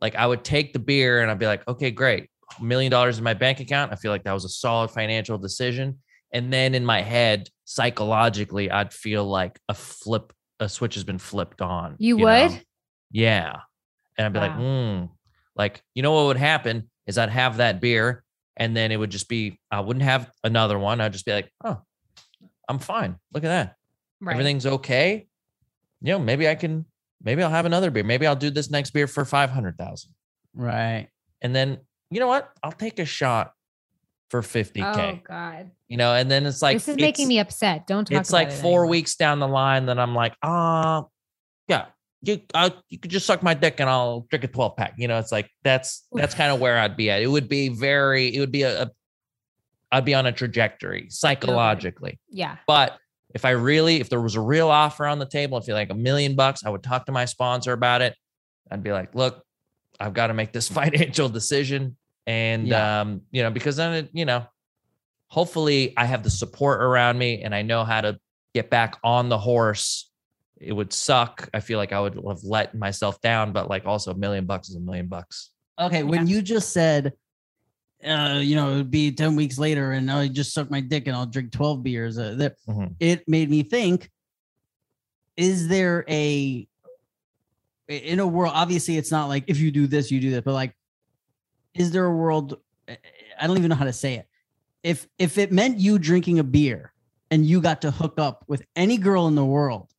Like I would take the beer and I'd be like, okay, great, a million dollars in my bank account. I feel like that was a solid financial decision. And then in my head, psychologically, I'd feel like a flip, a switch has been flipped on. You know? would? Yeah. And I'd be like, Wow. hmm. Like, you know what would happen is I'd have that beer and then it would just be, I wouldn't have another one. I'd just be like, oh, I'm fine. Look at that. Right. Everything's okay. You know, maybe I can, maybe I'll have another beer. Maybe I'll do this next beer for 500,000. right? And then, you know what? I'll take a shot for 50K, Oh God. you know, and then it's like, this is making me upset. Don't talk it's like it four anymore. weeks down the line that I'm like, ah, yeah, you, uh, you could just suck my dick and I'll drink a 12 pack. You know, it's like that's that's kind of where I'd be at. It would be very, it would be a, a I'd be on a trajectory psychologically. Yeah. But if I really, if there was a real offer on the table, if you like a million bucks, I would talk to my sponsor about it. I'd be like, look, I've got to make this [LAUGHS] financial decision. And Yeah. um, you know, because then it, you know, hopefully I have the support around me and I know how to get back on the horse. It would suck. I feel like I would have let myself down, but like also a million bucks is a million bucks. Okay, when you just said, uh, you know, it would be 10 weeks later and I just suck my dick and I'll drink 12 beers, uh, that, Mhm. it made me think, is there a, in a world, obviously it's not like if you do this, you do that, but like, is there a world, I don't even know how to say it. If, if it meant you drinking a beer and you got to hook up with any girl in the world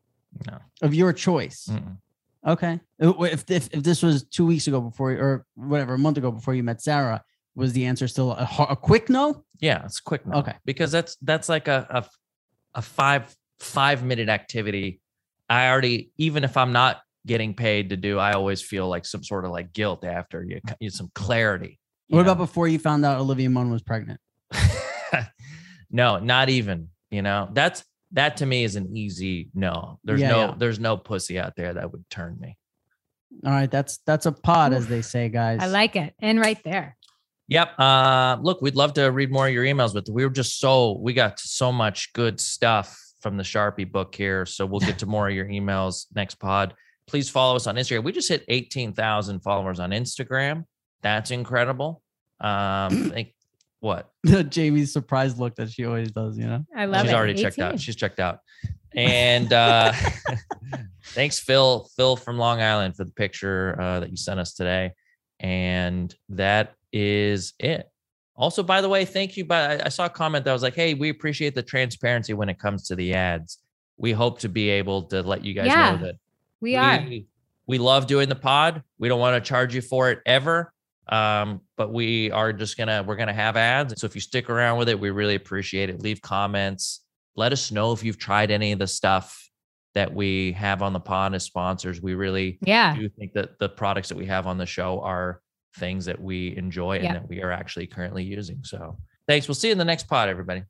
No. of your choice, Mm-mm. Okay. Uh, If, if if this was two weeks ago before or whatever a month ago before you met Sarah, was the answer still a, a quick no? Yeah, it's quick. No. Okay. because that's that's like a, a a five five minute activity. I already even if I'm not getting paid to do, I always feel like some sort of like guilt after you you some clarity. you What about before you found out Olivia Munn was pregnant? [LAUGHS] no, not even. You know, that's that to me is an easy no. There's Yeah, no yeah. there's no pussy out there that would turn me. All right, that's that's a pod, as they say, guys. I like it. And right there. Yep. Uh, look, we'd love to read more of your emails, but we were just so we got so much good stuff from the Sharpie book here. So we'll get to [LAUGHS] more of your emails next pod. Please follow us on Instagram. We just hit 18,000 followers on Instagram. That's incredible. Um, [CLEARS THROAT] think what? [LAUGHS] The Jamie's surprised look that she always does. You know. I love She's it. She's already checked out. She's checked out. And uh [LAUGHS] thanks, Phil. Phil from Long Island for the picture uh, that you sent us today. And that is it. Also, by the way, thank you. But I, I saw a comment that was like, "Hey, we appreciate the transparency when it comes to the ads. We hope to be able to let you guys Yeah, know that we are. we, we love doing the pod. We don't want to charge you for it ever. Um, but we are just gonna we're gonna have ads. So if you stick around with it, we really appreciate it. Leave comments. Let us know if you've tried any of the stuff that we have on the pod as sponsors. We really Yeah. do think that the products that we have on the show are things that we enjoy and that we are actually currently using. So thanks. We'll see you in the next pod, everybody.